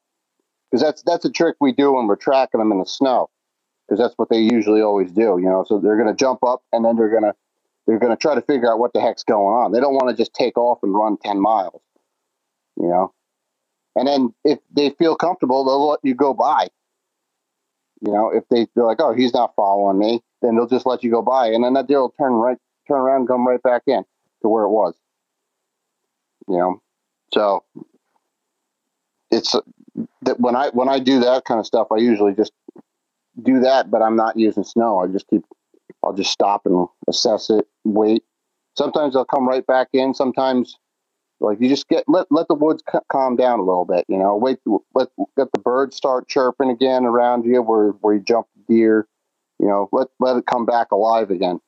Because that's that's a trick we do when we're tracking them in the snow. Because that's what they usually always do, you know. So they're going to jump up and then they're going to they're going to try to figure out what the heck's going on. They don't want to just take off and run 10 miles, you know? And then if they feel comfortable, they'll let you go by. You know, if they, they're like, oh, he's not following me, then they'll just let you go by. And then that deer will turn right, turn around, come right back in to where it was. You know, so it's that when I when I do that kind of stuff, I usually just do that, but I'm not using snow. I just keep, I'll just stop and assess it, wait. Sometimes they'll come right back in. Sometimes, like you just get let let the woods c- calm down a little bit. You know, wait, let let the birds start chirping again around you where where you jump deer. You know, let let it come back alive again.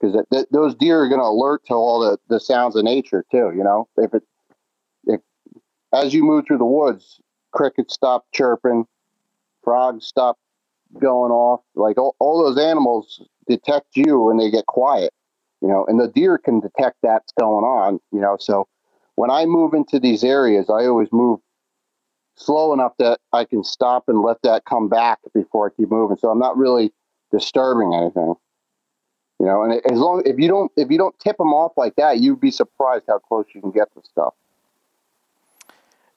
Because those deer are going to alert to all the, the sounds of nature too. You know, if it if as you move through the woods, crickets stop chirping, frogs stop going off. Like all, all those animals detect you when they get quiet, you know, and the deer can detect that's going on, you know. So when I move into these areas, I always move slow enough that I can stop and let that come back before I keep moving. So I'm not really disturbing anything. You know, and as long if you don't if you don't tip them off like that, you'd be surprised how close you can get to stuff.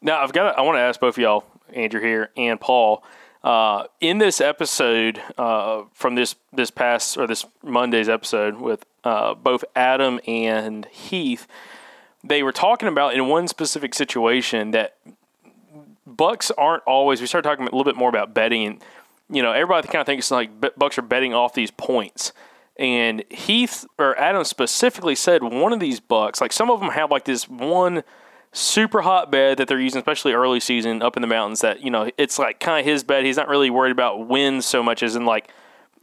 Now I've got. I want to ask both of y'all, Andrew here and Paul. Uh, in this episode uh, from this this past or this Monday's episode with uh, both Adam and Heath, they were talking about in one specific situation that bucks aren't always. We started talking a little bit more about bedding, and you know everybody kind of thinks like bucks are bedding off these points. And Heath or Adam specifically said one of these bucks, like some of them have like this one super hot bed that they're using, especially early season up in the mountains. That you know, it's like kind of his bed. He's not really worried about wind so much as in like,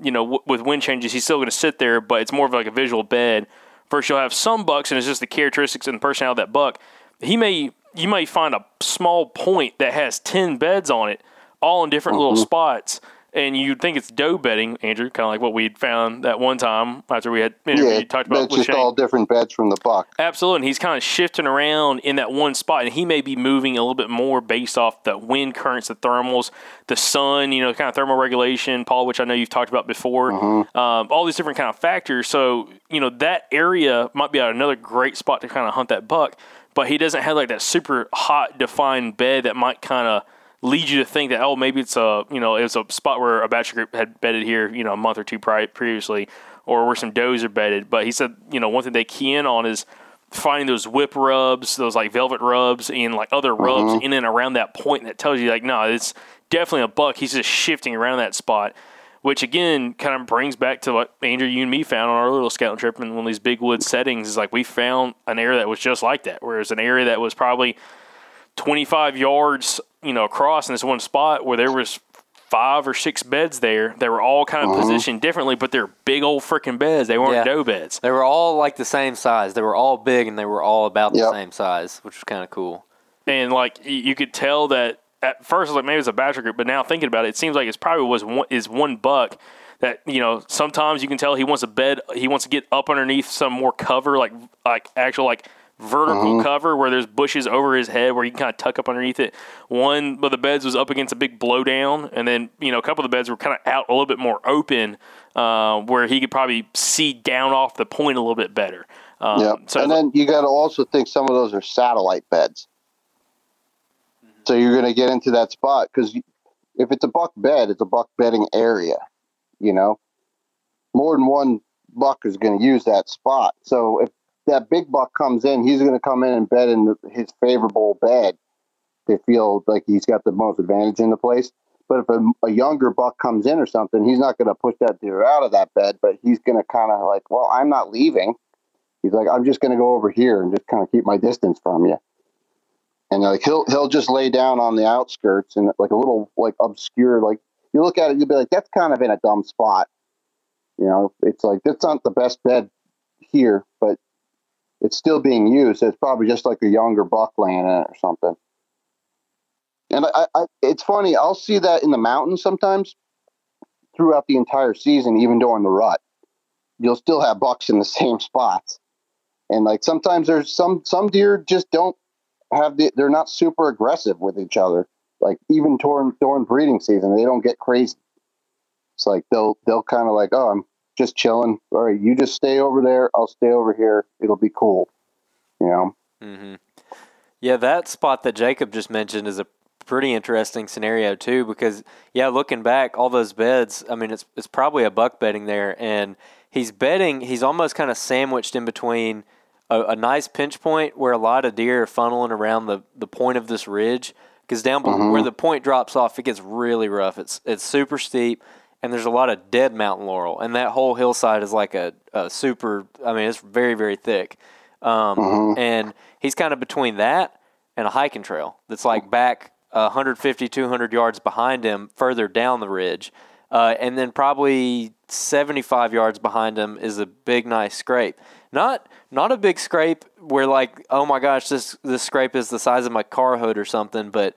you know, w- with wind changes, he's still going to sit there, but it's more of like a visual bed. First, you'll have some bucks, and it's just the characteristics and the personality of that buck. He may you may find a small point that has ten beds on it, all in different mm-hmm. little spots and you'd think it's doe bedding, Andrew, kind of like what we'd found that one time after we had yeah, talked about. It's just Shane. all different beds from the buck. Absolutely, and he's kind of shifting around in that one spot, and he may be moving a little bit more based off the wind currents, the thermals, the sun, you know, kind of thermal regulation, Paul, which I know you've talked about before. Mm-hmm. Um, all these different kind of factors. So you know that area might be another great spot to kind of hunt that buck, but he doesn't have like that super hot defined bed that might kind of lead you to think that oh maybe it's a you know it's a spot where a bachelor group had bedded here you know a month or two prior, previously or where some does are bedded. But he said you know one thing they key in on is finding those whip rubs, those like velvet rubs, and like other rubs mm-hmm. in and around that point that tells you like no, it's definitely a buck. He's just shifting around that spot. Which again kind of brings back to what Andrew, you and me found on our little scouting trip in one of these big wood settings. Is like we found an area that was just like that, where it's an area that was probably 25 yards you know, across in this one spot where there was five or six beds there. They were all kind of uh-huh. positioned differently, but they're big old freaking beds. They weren't yeah. doe beds. They were all like the same size. They were all big and they were all about the same size, which was kind of cool. And like you could tell that at first, I was like maybe it's a bachelor group, but now thinking about it, it seems like it's probably was one, is one buck that you know sometimes you can tell he wants a bed he wants to get up underneath some more cover like like actual like vertical uh-huh. cover where there's bushes over his head where you can kind of tuck up underneath it. One of the beds was up against a big blowdown, and then you know a couple of the beds were kind of out a little bit more open, uh, where he could probably see down off the point a little bit better. Um, yeah, so and then you got to also think some of those are satellite beds. Mm-hmm. So you're going to get into that spot because if it's a buck bed, it's a buck bedding area. You know, more than one buck is going to use that spot. So if that big buck comes in, he's going to come in and bed in his favorable bed to feel like he's got the most advantage in the place. But if a, a younger buck comes in or something, he's not going to push that deer out of that bed, but he's going to kind of like, well, I'm not leaving. He's like, I'm just going to go over here and just kind of keep my distance from you. And like he'll he'll just lay down on the outskirts and like a little like obscure like you look at it you'll be like that's kind of in a dumb spot. You know, it's like that's not the best bed here, it's still being used. It's probably just like a younger buck laying in it or something. And I, I, it's funny. I'll see that in the mountains sometimes throughout the entire season, even during the rut. You'll still have bucks in the same spots, and like sometimes there's some some deer just don't have the. They're not super aggressive with each other. Like even during during breeding season, they don't get crazy. It's like they'll they'll kind of like, oh, I'm just chilling. All right, you just stay over there. I'll stay over here. It'll be cool. You know. Mm-hmm. Yeah, that spot that Jacob just mentioned is a pretty interesting scenario too because yeah, looking back, all those beds. I mean, it's it's probably a buck bedding there, and he's bedding. He's almost kind of sandwiched in between a, a nice pinch point where a lot of deer are funneling around the the point of this ridge because down below where the point drops off, it gets really rough. It's it's super steep. And there's a lot of dead mountain laurel, and that whole hillside is like a, a super. I mean, it's very, very thick. Um, And he's kind of between that and a hiking trail that's like back 150, 200 yards behind him, further down the ridge. Uh, and then probably 75 yards behind him is a big, nice scrape. Not not a big scrape where like, oh my gosh, this this scrape is the size of my car hood or something, but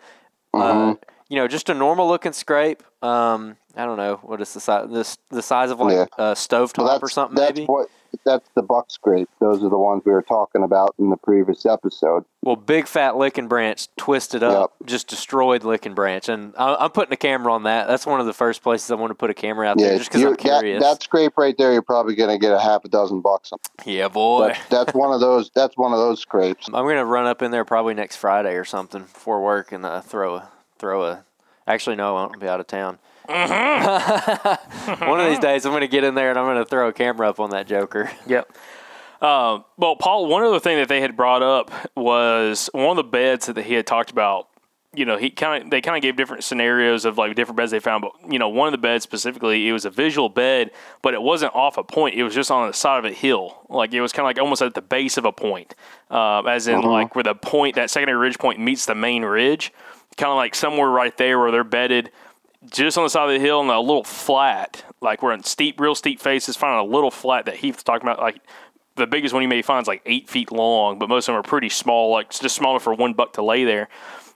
uh, you know, just a normal looking scrape. Um, I don't know what is the size this the size of like Yeah. a stovetop Well, or something that's maybe. what that's the buck scrape. Those are the ones we were talking about in the previous episode. Well, big fat licking branch twisted up, just destroyed licking branch, and I, I'm putting a camera on that. That's one of the first places I want to put a camera out there, Yeah, just because I'm curious. That, that scrape right there, you're probably going to get a half a dozen bucks. on. yeah, boy. That's, that's one of those. That's one of those scrapes. I'm gonna run up in there probably next Friday or something before work and uh, throw a throw a. Actually, no, I won't be out of town. One of these days, I'm gonna get in there and I'm gonna throw a camera up on that Joker. Yep. Um, well, Paul, one other thing that they had brought up was one of the beds that he had talked about. You know, he kind of they kind of gave different scenarios of like different beds they found, but you know, one of the beds specifically, it was a visual bed, but it wasn't off a point. It was just on the side of a hill, like it was kind of like almost at the base of a point, uh, as in like where the point that secondary ridge point meets the main ridge, kind of like somewhere right there where they're bedded just on the side of the hill and a little flat, like we're in steep, real steep faces, finding a little flat that Heath's talking about. Like the biggest one you may find is like eight feet long, but most of them are pretty small, like it's just small enough for one buck to lay there.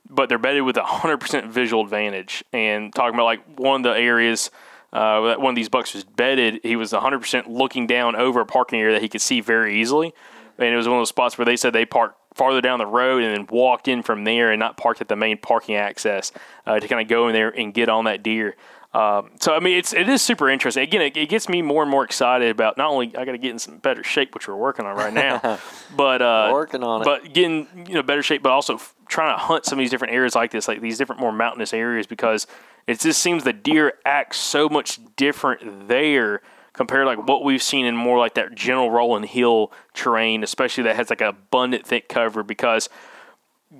But they're bedded with a hundred percent visual advantage. And talking about like one of the areas uh, that one of these bucks was bedded, he was hundred percent looking down over a parking area that he could see very easily. And it was one of those spots where they said they parked farther down the road and then walked in from there and not parked at the main parking access uh, to kind of go in there and get on that deer. Um, so I mean, it's it is super interesting. Again, it, it gets me more and more excited about not only I got to get in some better shape, which we're working on right now, but uh, Working on it. But getting you know better shape, but also f- trying to hunt some of these different areas like this, like these different more mountainous areas, because it just seems the deer act so much different there compared to like what we've seen in more like that general rolling hill terrain, especially that has like an abundant thick cover. Because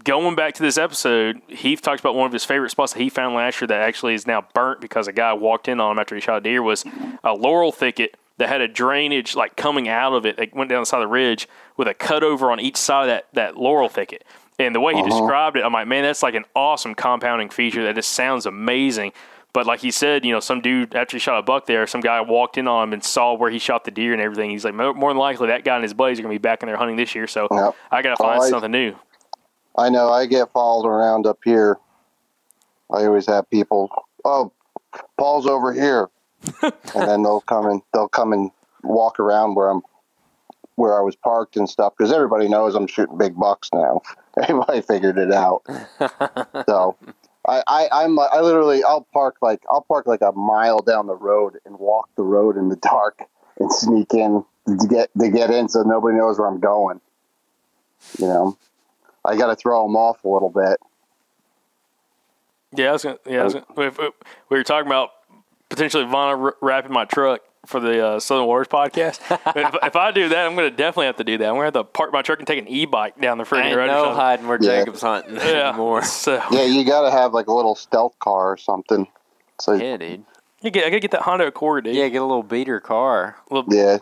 going back to this episode, Heath talks about one of his favorite spots that he found last year that actually is now burnt because a guy walked in on him after he shot a deer was a laurel thicket that had a drainage like coming out of it that went down the side of the ridge with a cut over on each side of that, that laurel thicket. And the way he uh-huh. described it, I'm like, man, that's like an awesome compounding feature that just sounds amazing. But like he said, you know, some dude after he shot a buck there, some guy walked in on him and saw where he shot the deer and everything. He's like, more than likely that guy and his buddies are gonna be back in there hunting this year. So Yep. I gotta find I- something new. I know. I get followed around up here. I always have people. Oh, Paul's over here, and then they'll come and they'll come and walk around where I'm, where I was parked and stuff. Because everybody knows I'm shooting big bucks now. Everybody figured it out. so, I, I I'm I literally I'll park like I'll park like a mile down the road and walk the road in the dark and sneak in to get to get in so nobody knows where I'm going. You know. I got to throw them off a little bit. Yeah, I was gonna, yeah, I was gonna, we were talking about potentially Vonna r- wrapping my truck for the uh, Southern Warriors podcast. if, if I do that, I'm going to definitely have to do that. I'm going to have to park my truck and take an e-bike down the freaking road. or no hiding where Yeah. Jacob's hunting yeah. anymore. So Yeah, you got to have like a little stealth car or something. So yeah, Yeah, dude. you get, I got to get that Honda Accord, dude. Yeah, get a little beater car. Yeah.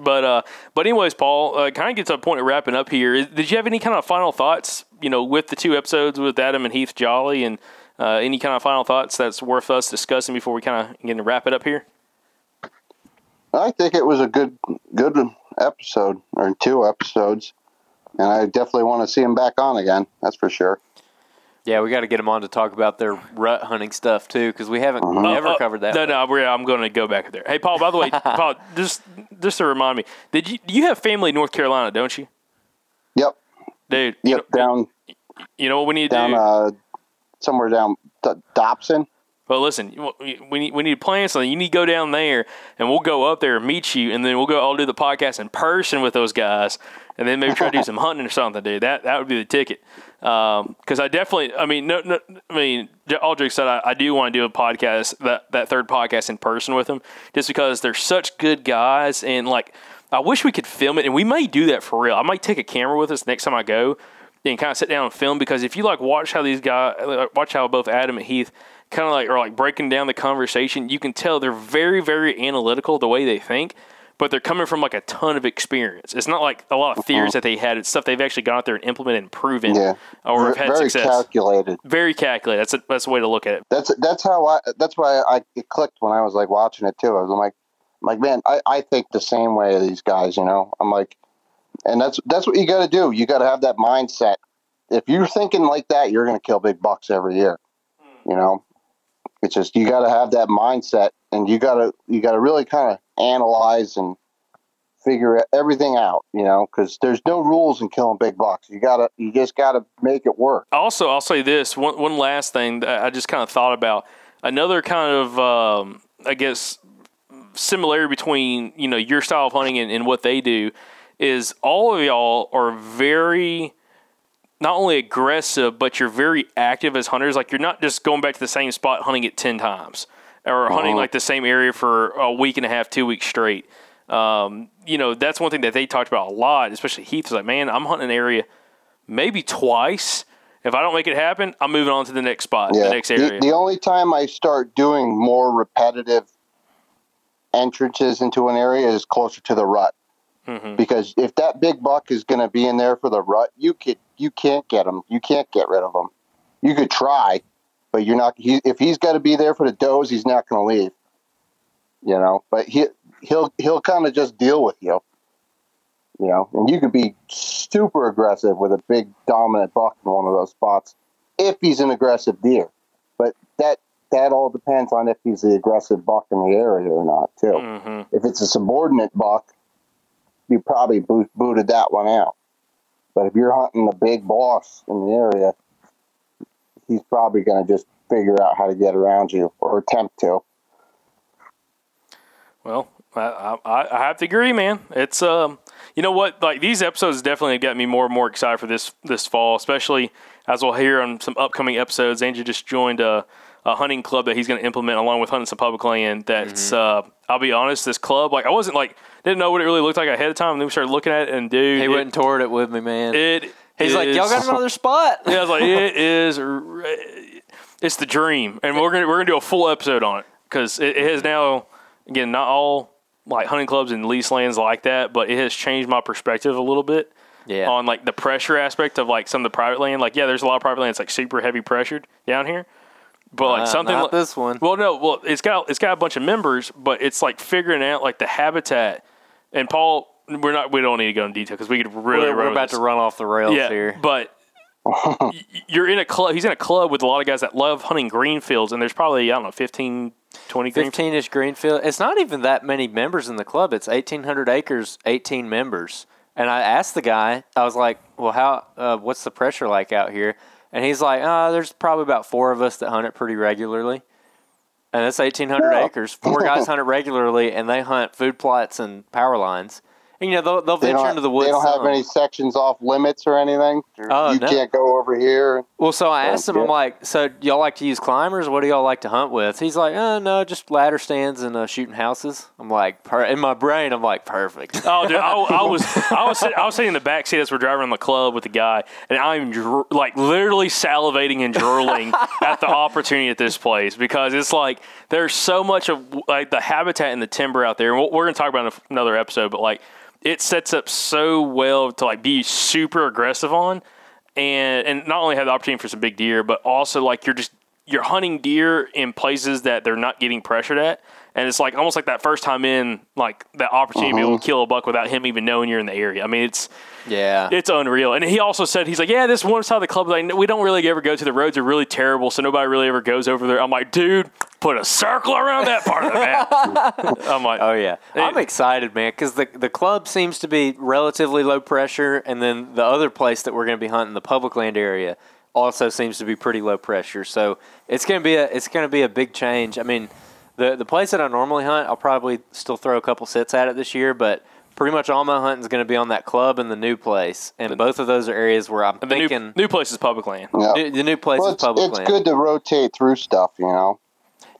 But uh, but anyways, Paul, uh, kind of gets to a point of wrapping up here. Is- Did you have any kind of final thoughts? You know, with the two episodes with Adam and Heath Jolly, and uh, any kind of final thoughts that's worth us discussing before we kind of get to wrap it up here? I think it was a good good episode or two episodes, and I definitely want to see him back on again. That's for sure. Yeah, we got to get them on to talk about their rut hunting stuff too, because we haven't never Uh, uh, covered that. No, no, we're, I'm going to go back there. Hey, Paul. By the way, Paul, just just to remind me, did you you have family in North Carolina, don't you, Yep, dude? You yep, know, down you know what we need to down do? uh somewhere down D- Dobson. Well, listen, we need, we need to plan something. You need to go down there, and we'll go up there and meet you, and then we'll go all do the podcast in person with those guys, and then maybe try to do some hunting or something, dude. That that would be the ticket. Um because I definitely, I mean, no, no, I mean, all jokes said, I, I do want to do a podcast that that third podcast in person with them, just because they're such good guys, and like, I wish we could film it, and we may do that for real. I might take a camera with us next time I go, and kind of sit down and film because if you like watch how these guys, watch how both Adam and Heath kind of like are like breaking down the conversation, you can tell they're very, very analytical the way they think but they're coming from like a ton of experience. It's not like a lot of mm-hmm. theories that they had. It's stuff they've actually gone out there and implemented and proven, Yeah. or have had Very success. calculated. Very calculated. That's a, that's the way to look at it. That's that's how I. That's why I it clicked when I was like watching it too. I was like, I'm like man, I, I think the same way of these guys. You know, I'm like, and that's that's what you got to do. You got to have that mindset. If you're thinking like that, you're going to kill big bucks every year. Hmm. You know, it's just you got to have that mindset, and you got to you got to really kind of analyze and figure everything out. You know, because there's no rules in killing big bucks. You gotta you just got to make it work. Also, I'll say this one one last thing that I just kind of thought about. Another kind of, um, I guess, similarity between you know your style of hunting and, and what they do is all of y'all are very not only aggressive, but you're very active as hunters. Like you're not just going back to the same spot hunting it ten times or hunting like the same area for a week and a half, two weeks straight. Um, you know, that's one thing that they talked about a lot, especially Heath was like, man, I'm hunting an area maybe twice. If I don't make it happen, I'm moving on to the next spot, the next area. The, the only time I start doing more repetitive entrances into an area is closer to the rut. Mhm. Because if that big buck is going to be in there for the rut, you could you can't get him. You can't get rid of him. You could try, but you're not. He, if he's got to be there for the does, he's not going to leave. You know, but he he'll he'll kind of just deal with you. You know, and you could be super aggressive with a big dominant buck in one of those spots if he's an aggressive deer. But that that all depends on if he's the aggressive buck in the area or not, too. Mhm. If it's a subordinate buck, you probably boot, booted that one out. But if you're hunting the big boss in the area, he's probably going to just figure out how to get around you or attempt to. Well, I, I, I have to agree, man. It's um, you know what? Like these episodes definitely got me more and more excited for this this fall, especially as we'll hear on some upcoming episodes. Andrew just joined a, a hunting club that he's going to implement along with hunting some public land. That's uh, I'll be honest, this club like I wasn't like didn't know what it really looked like ahead of time, and then we started looking at it, and dude, He it, went and toured it with me, man. it He's like, y'all got another spot? yeah, I was like, it is. It's the dream, and we're gonna we're gonna do a full episode on it because it, it has now again not all like hunting clubs and lease lands like that, but it has changed my perspective a little bit Yeah. on like the pressure aspect of like some of the private land. Like, yeah, there's a lot of private land that's like super heavy pressured down here, but like Uh, something not like this one. Well, no, well it's got it's got a bunch of members, but it's like figuring out like the habitat. And Paul, we're not we don't need to go in detail because we could really we're, we're about this. to run off the rails yeah, here. but you're in a club. He's in a club with a lot of guys that love hunting green fields, and there's probably I don't know 15, 20 green. 15 ish Greenfield. It's not even that many members in the club. It's 1,800 acres, 18 members. And I asked the guy, I was like, well, how, uh, what's the pressure like out here? And he's like, uh, there's probably about four of us that hunt it pretty regularly. And that's 1,800 Yeah. acres. Four guys hunt it regularly, and they hunt food plots and power lines. And, you know, they'll, they'll They venture don't, into the woods. they don't have any sections off limits or anything. Oh, you no. can't go over here. Well, so I asked him, I'm like, so y'all like to use climbers? What do y'all like to hunt with? He's like, oh, no, just ladder stands and uh, shooting houses. I'm like, per- in my brain, I'm like, perfect. Oh, dude, I, I was I was sit- I was sitting in the back seat as we're driving around the club with the guy, and I'm dr- like literally salivating and drooling at the opportunity at this place because it's like there's so much of like the habitat and the timber out there. And we're going to talk about it in another episode, but like it sets up so well to like be super aggressive on, and and not only have the opportunity for some big deer, but also like you're just you're hunting deer in places that they're not getting pressured at. And it's like almost like that first time in, like that opportunity to be able to uh-huh. kill a buck without him even knowing you're in the area. I mean, it's yeah. it's unreal. And he also said he's like, yeah, this one side of the club, like we don't really ever go to. The roads are really terrible, so nobody really ever goes over there. I'm like, dude, put a circle around that part of the map. I'm like, Oh yeah. I'm excited, man, because the the club seems to be relatively low pressure, and then the other place that we're going to be hunting, the public land area, also seems to be pretty low pressure. So it's going to be a it's going to be a big change. I mean, the the place that I normally hunt, I'll probably still throw a couple sits at it this year, but pretty much all my hunting is going to be on that club and the new place, and both of those are areas where I'm The thinking new, new place is public land. Yeah. new, the new place Well, is public it's land. good to rotate through stuff, you know.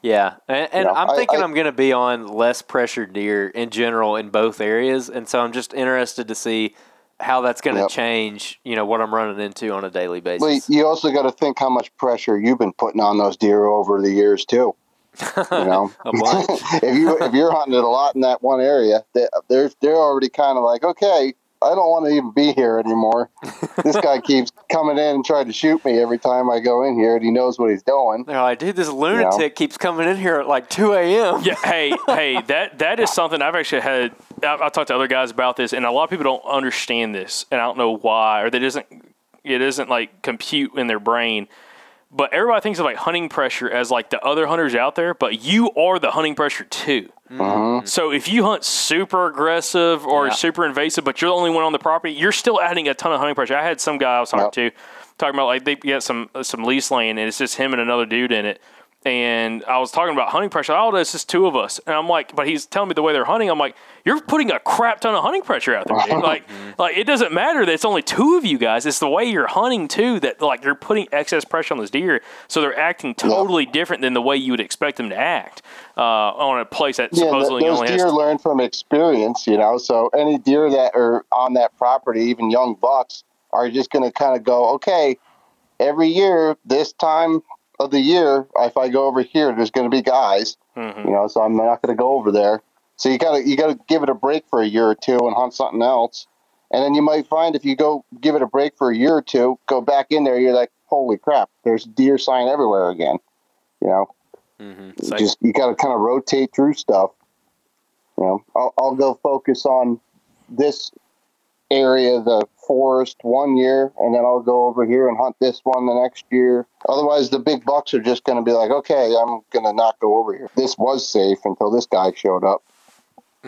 Yeah, and, and Yeah, I'm thinking I- I, am going to be on less pressure deer in general in both areas, and so I'm just interested to see how that's going to Yep. change. You know what I'm running into on a daily basis. Well, you also got to think how much pressure you've been putting on those deer over the years too. You know, if you if you're hunting it a lot in that one area, they, they're they're already kind of like, okay, I don't want to even be here anymore. this guy keeps coming in and trying to shoot me every time I go in here, and he knows what he's doing. They're like, dude, this lunatic keeps coming in here at like 2 a.m. Yeah, hey, hey, that that is something I've actually had. I've, I've talked to other guys about this, and a lot of people don't understand this, and I don't know why, or that doesn't it doesn't like compute in their brain. But everybody thinks of like hunting pressure as like the other hunters out there, but you are the hunting pressure too. Uh-huh. Mm-hmm. So if you hunt super aggressive or Yeah. super invasive, but you're the only one on the property, you're still adding a ton of hunting pressure. I had some guy I was talking to talking about like they get some uh, some lease land and it's just him and another dude in it. And I was talking about hunting pressure. Oh, it's just two of us. And I'm like, but he's telling me the way they're hunting. I'm like, you're putting a crap ton of hunting pressure out there. Dude. Like, like it doesn't matter that it's only two of you guys. It's the way you're hunting too that like you're putting excess pressure on this deer, so they're acting totally different than the way you would expect them to act uh, on a place that Yeah, supposedly those only deer has. learn from experience, you know. So any deer that are on that property, even young bucks, are just going to kind of go, okay, every year this time of the year, if I go over here, there's going to be guys, Mhm. you know. So I'm not going to go over there. So you got to you got to give it a break for a year or two and hunt something else. And then you might find if you go give it a break for a year or two, go back in there, you're like, holy crap, there's deer sign everywhere again. You know, Mhm. So- just you got to kind of rotate through stuff. You know, I'll, I'll go focus on this area, of the forest, one year, and then I'll go over here and hunt this one the next year. Otherwise, the big bucks are just going to be like, okay, I'm going to not go over here. This was safe until this guy showed up.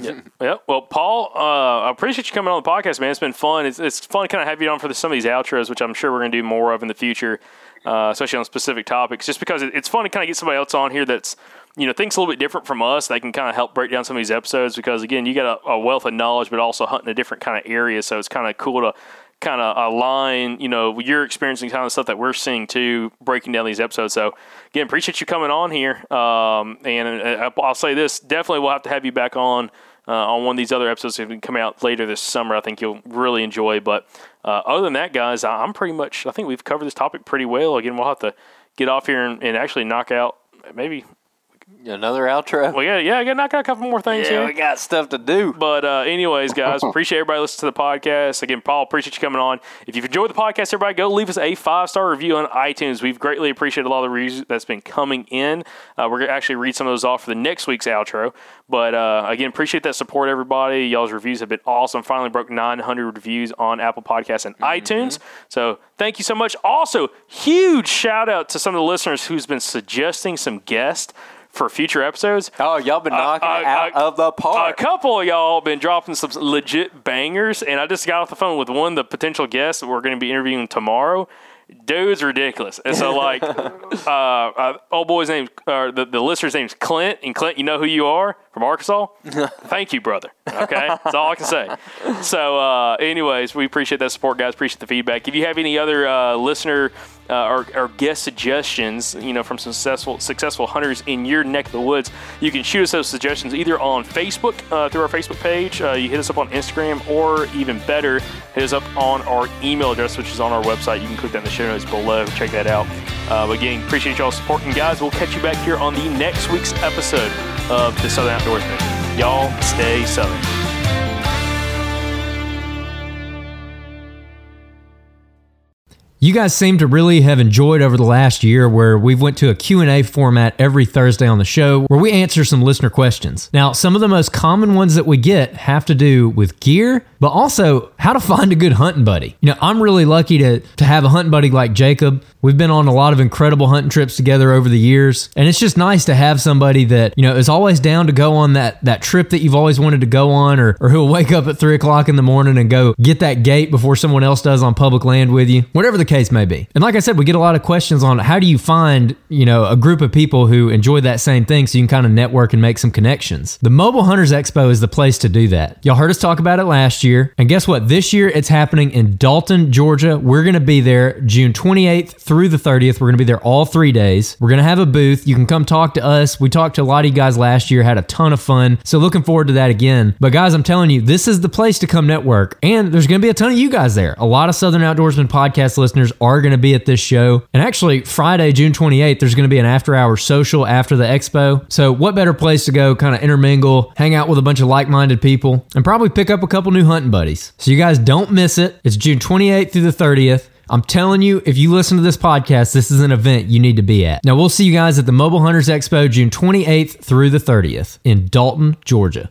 Yeah. Well, Paul, uh, I appreciate you coming on the podcast, man. It's been fun. It's, it's fun to kind of have you on for the, some of these outros, which I'm sure we're going to do more of in the future, uh, especially on specific topics, just because it, it's fun to kind of get somebody else on here that's, you know, things a little bit different from us. They can kind of help break down some of these episodes because, again, you got a, a wealth of knowledge, but also hunting a different kind of area. So it's kind of cool to kind of align, you know, you're experiencing kind of stuff that we're seeing too, breaking down these episodes. So again, appreciate you coming on here. Um, and uh, I'll say this, definitely we'll have to have you back on uh, on one of these other episodes we come out later this summer. I think you'll really enjoy. But uh, other than that, guys, I'm pretty much. I think we've covered this topic pretty well. Again, we'll have to get off here and, and actually knock out maybe. Another outro. Well, yeah, yeah, I got to knock out a couple more things yeah, here. we got stuff to do. But uh, anyways, guys, appreciate everybody listening to the podcast. Again, Paul, appreciate you coming on. If you've enjoyed the podcast, everybody go leave us a five star review on iTunes. We've greatly appreciated a lot of the reviews that's been coming in. Uh, we're gonna actually read some of those off for the next week's outro. But uh, again, appreciate that support, everybody. Y'all's reviews have been awesome. Finally broke 900 reviews on Apple Podcasts and iTunes. So thank you so much. Also, huge shout out to some of the listeners who's been suggesting some guests for future episodes. Oh, y'all been knocking uh, it out uh, of the park. A couple of y'all been dropping some legit bangers, and I just got off the phone with one of the potential guests that we're going to be interviewing tomorrow. Dude's ridiculous, and so like, uh, uh, old boy's name, or the, the listener's name's Clint, and Clint, you know who you are from Arkansas. Thank you, brother. Okay, that's all I can say. So, uh, anyways, we appreciate that support, guys. Appreciate the feedback. If you have any other uh, listener uh, or, or guest suggestions, you know, from successful successful hunters in your neck of the woods, you can shoot us those suggestions either on Facebook uh, through our Facebook page. Uh, you hit us up on Instagram, or even better, hit us up on our email address, which is on our website. You can click that in the show notes below. Check that out. Uh, again, appreciate y'all supporting, guys. We'll catch you back here on the next week's episode of the Southern Outdoorsman. Y'all stay southern. You guys seem to really have enjoyed over the last year where we've went to a Q&A format every Thursday on the show where we answer some listener questions. Now, some of the most common ones that we get have to do with gear, but also how to find a good hunting buddy. You know, I'm really lucky to to have a hunting buddy like Jacob. We've been on a lot of incredible hunting trips together over the years, and it's just nice to have somebody that, you know, is always down to go on that that trip that you've always wanted to go on or, or who'll wake up at three o'clock in the morning and go get that gate before someone else does on public land with you. Whatever the case may be. And like I said, we get a lot of questions on how do you find, you know, a group of people who enjoy that same thing so you can kind of network and make some connections. The Mobile Hunters Expo is the place to do that. Y'all heard us talk about it last year. And guess what? This year it's happening in Dalton, Georgia. We're going to be there June 28th through the 30th. We're going to be there all three days. We're going to have a booth. You can come talk to us. We talked to a lot of you guys last year, had a ton of fun. So looking forward to that again. But guys, I'm telling you, this is the place to come network. And there's going to be a ton of you guys there. A lot of Southern Outdoorsman podcast listeners are going to be at this show. And actually, Friday, June 28th, there's going to be an after hour social after the expo. So, what better place to go kind of intermingle, hang out with a bunch of like minded people, and probably pick up a couple new hunting buddies. So, you guys don't miss it. It's June 28th through the 30th. I'm telling you, if you listen to this podcast, this is an event you need to be at. Now, we'll see you guys at the Mobile Hunters Expo June 28th through the 30th in Dalton, Georgia.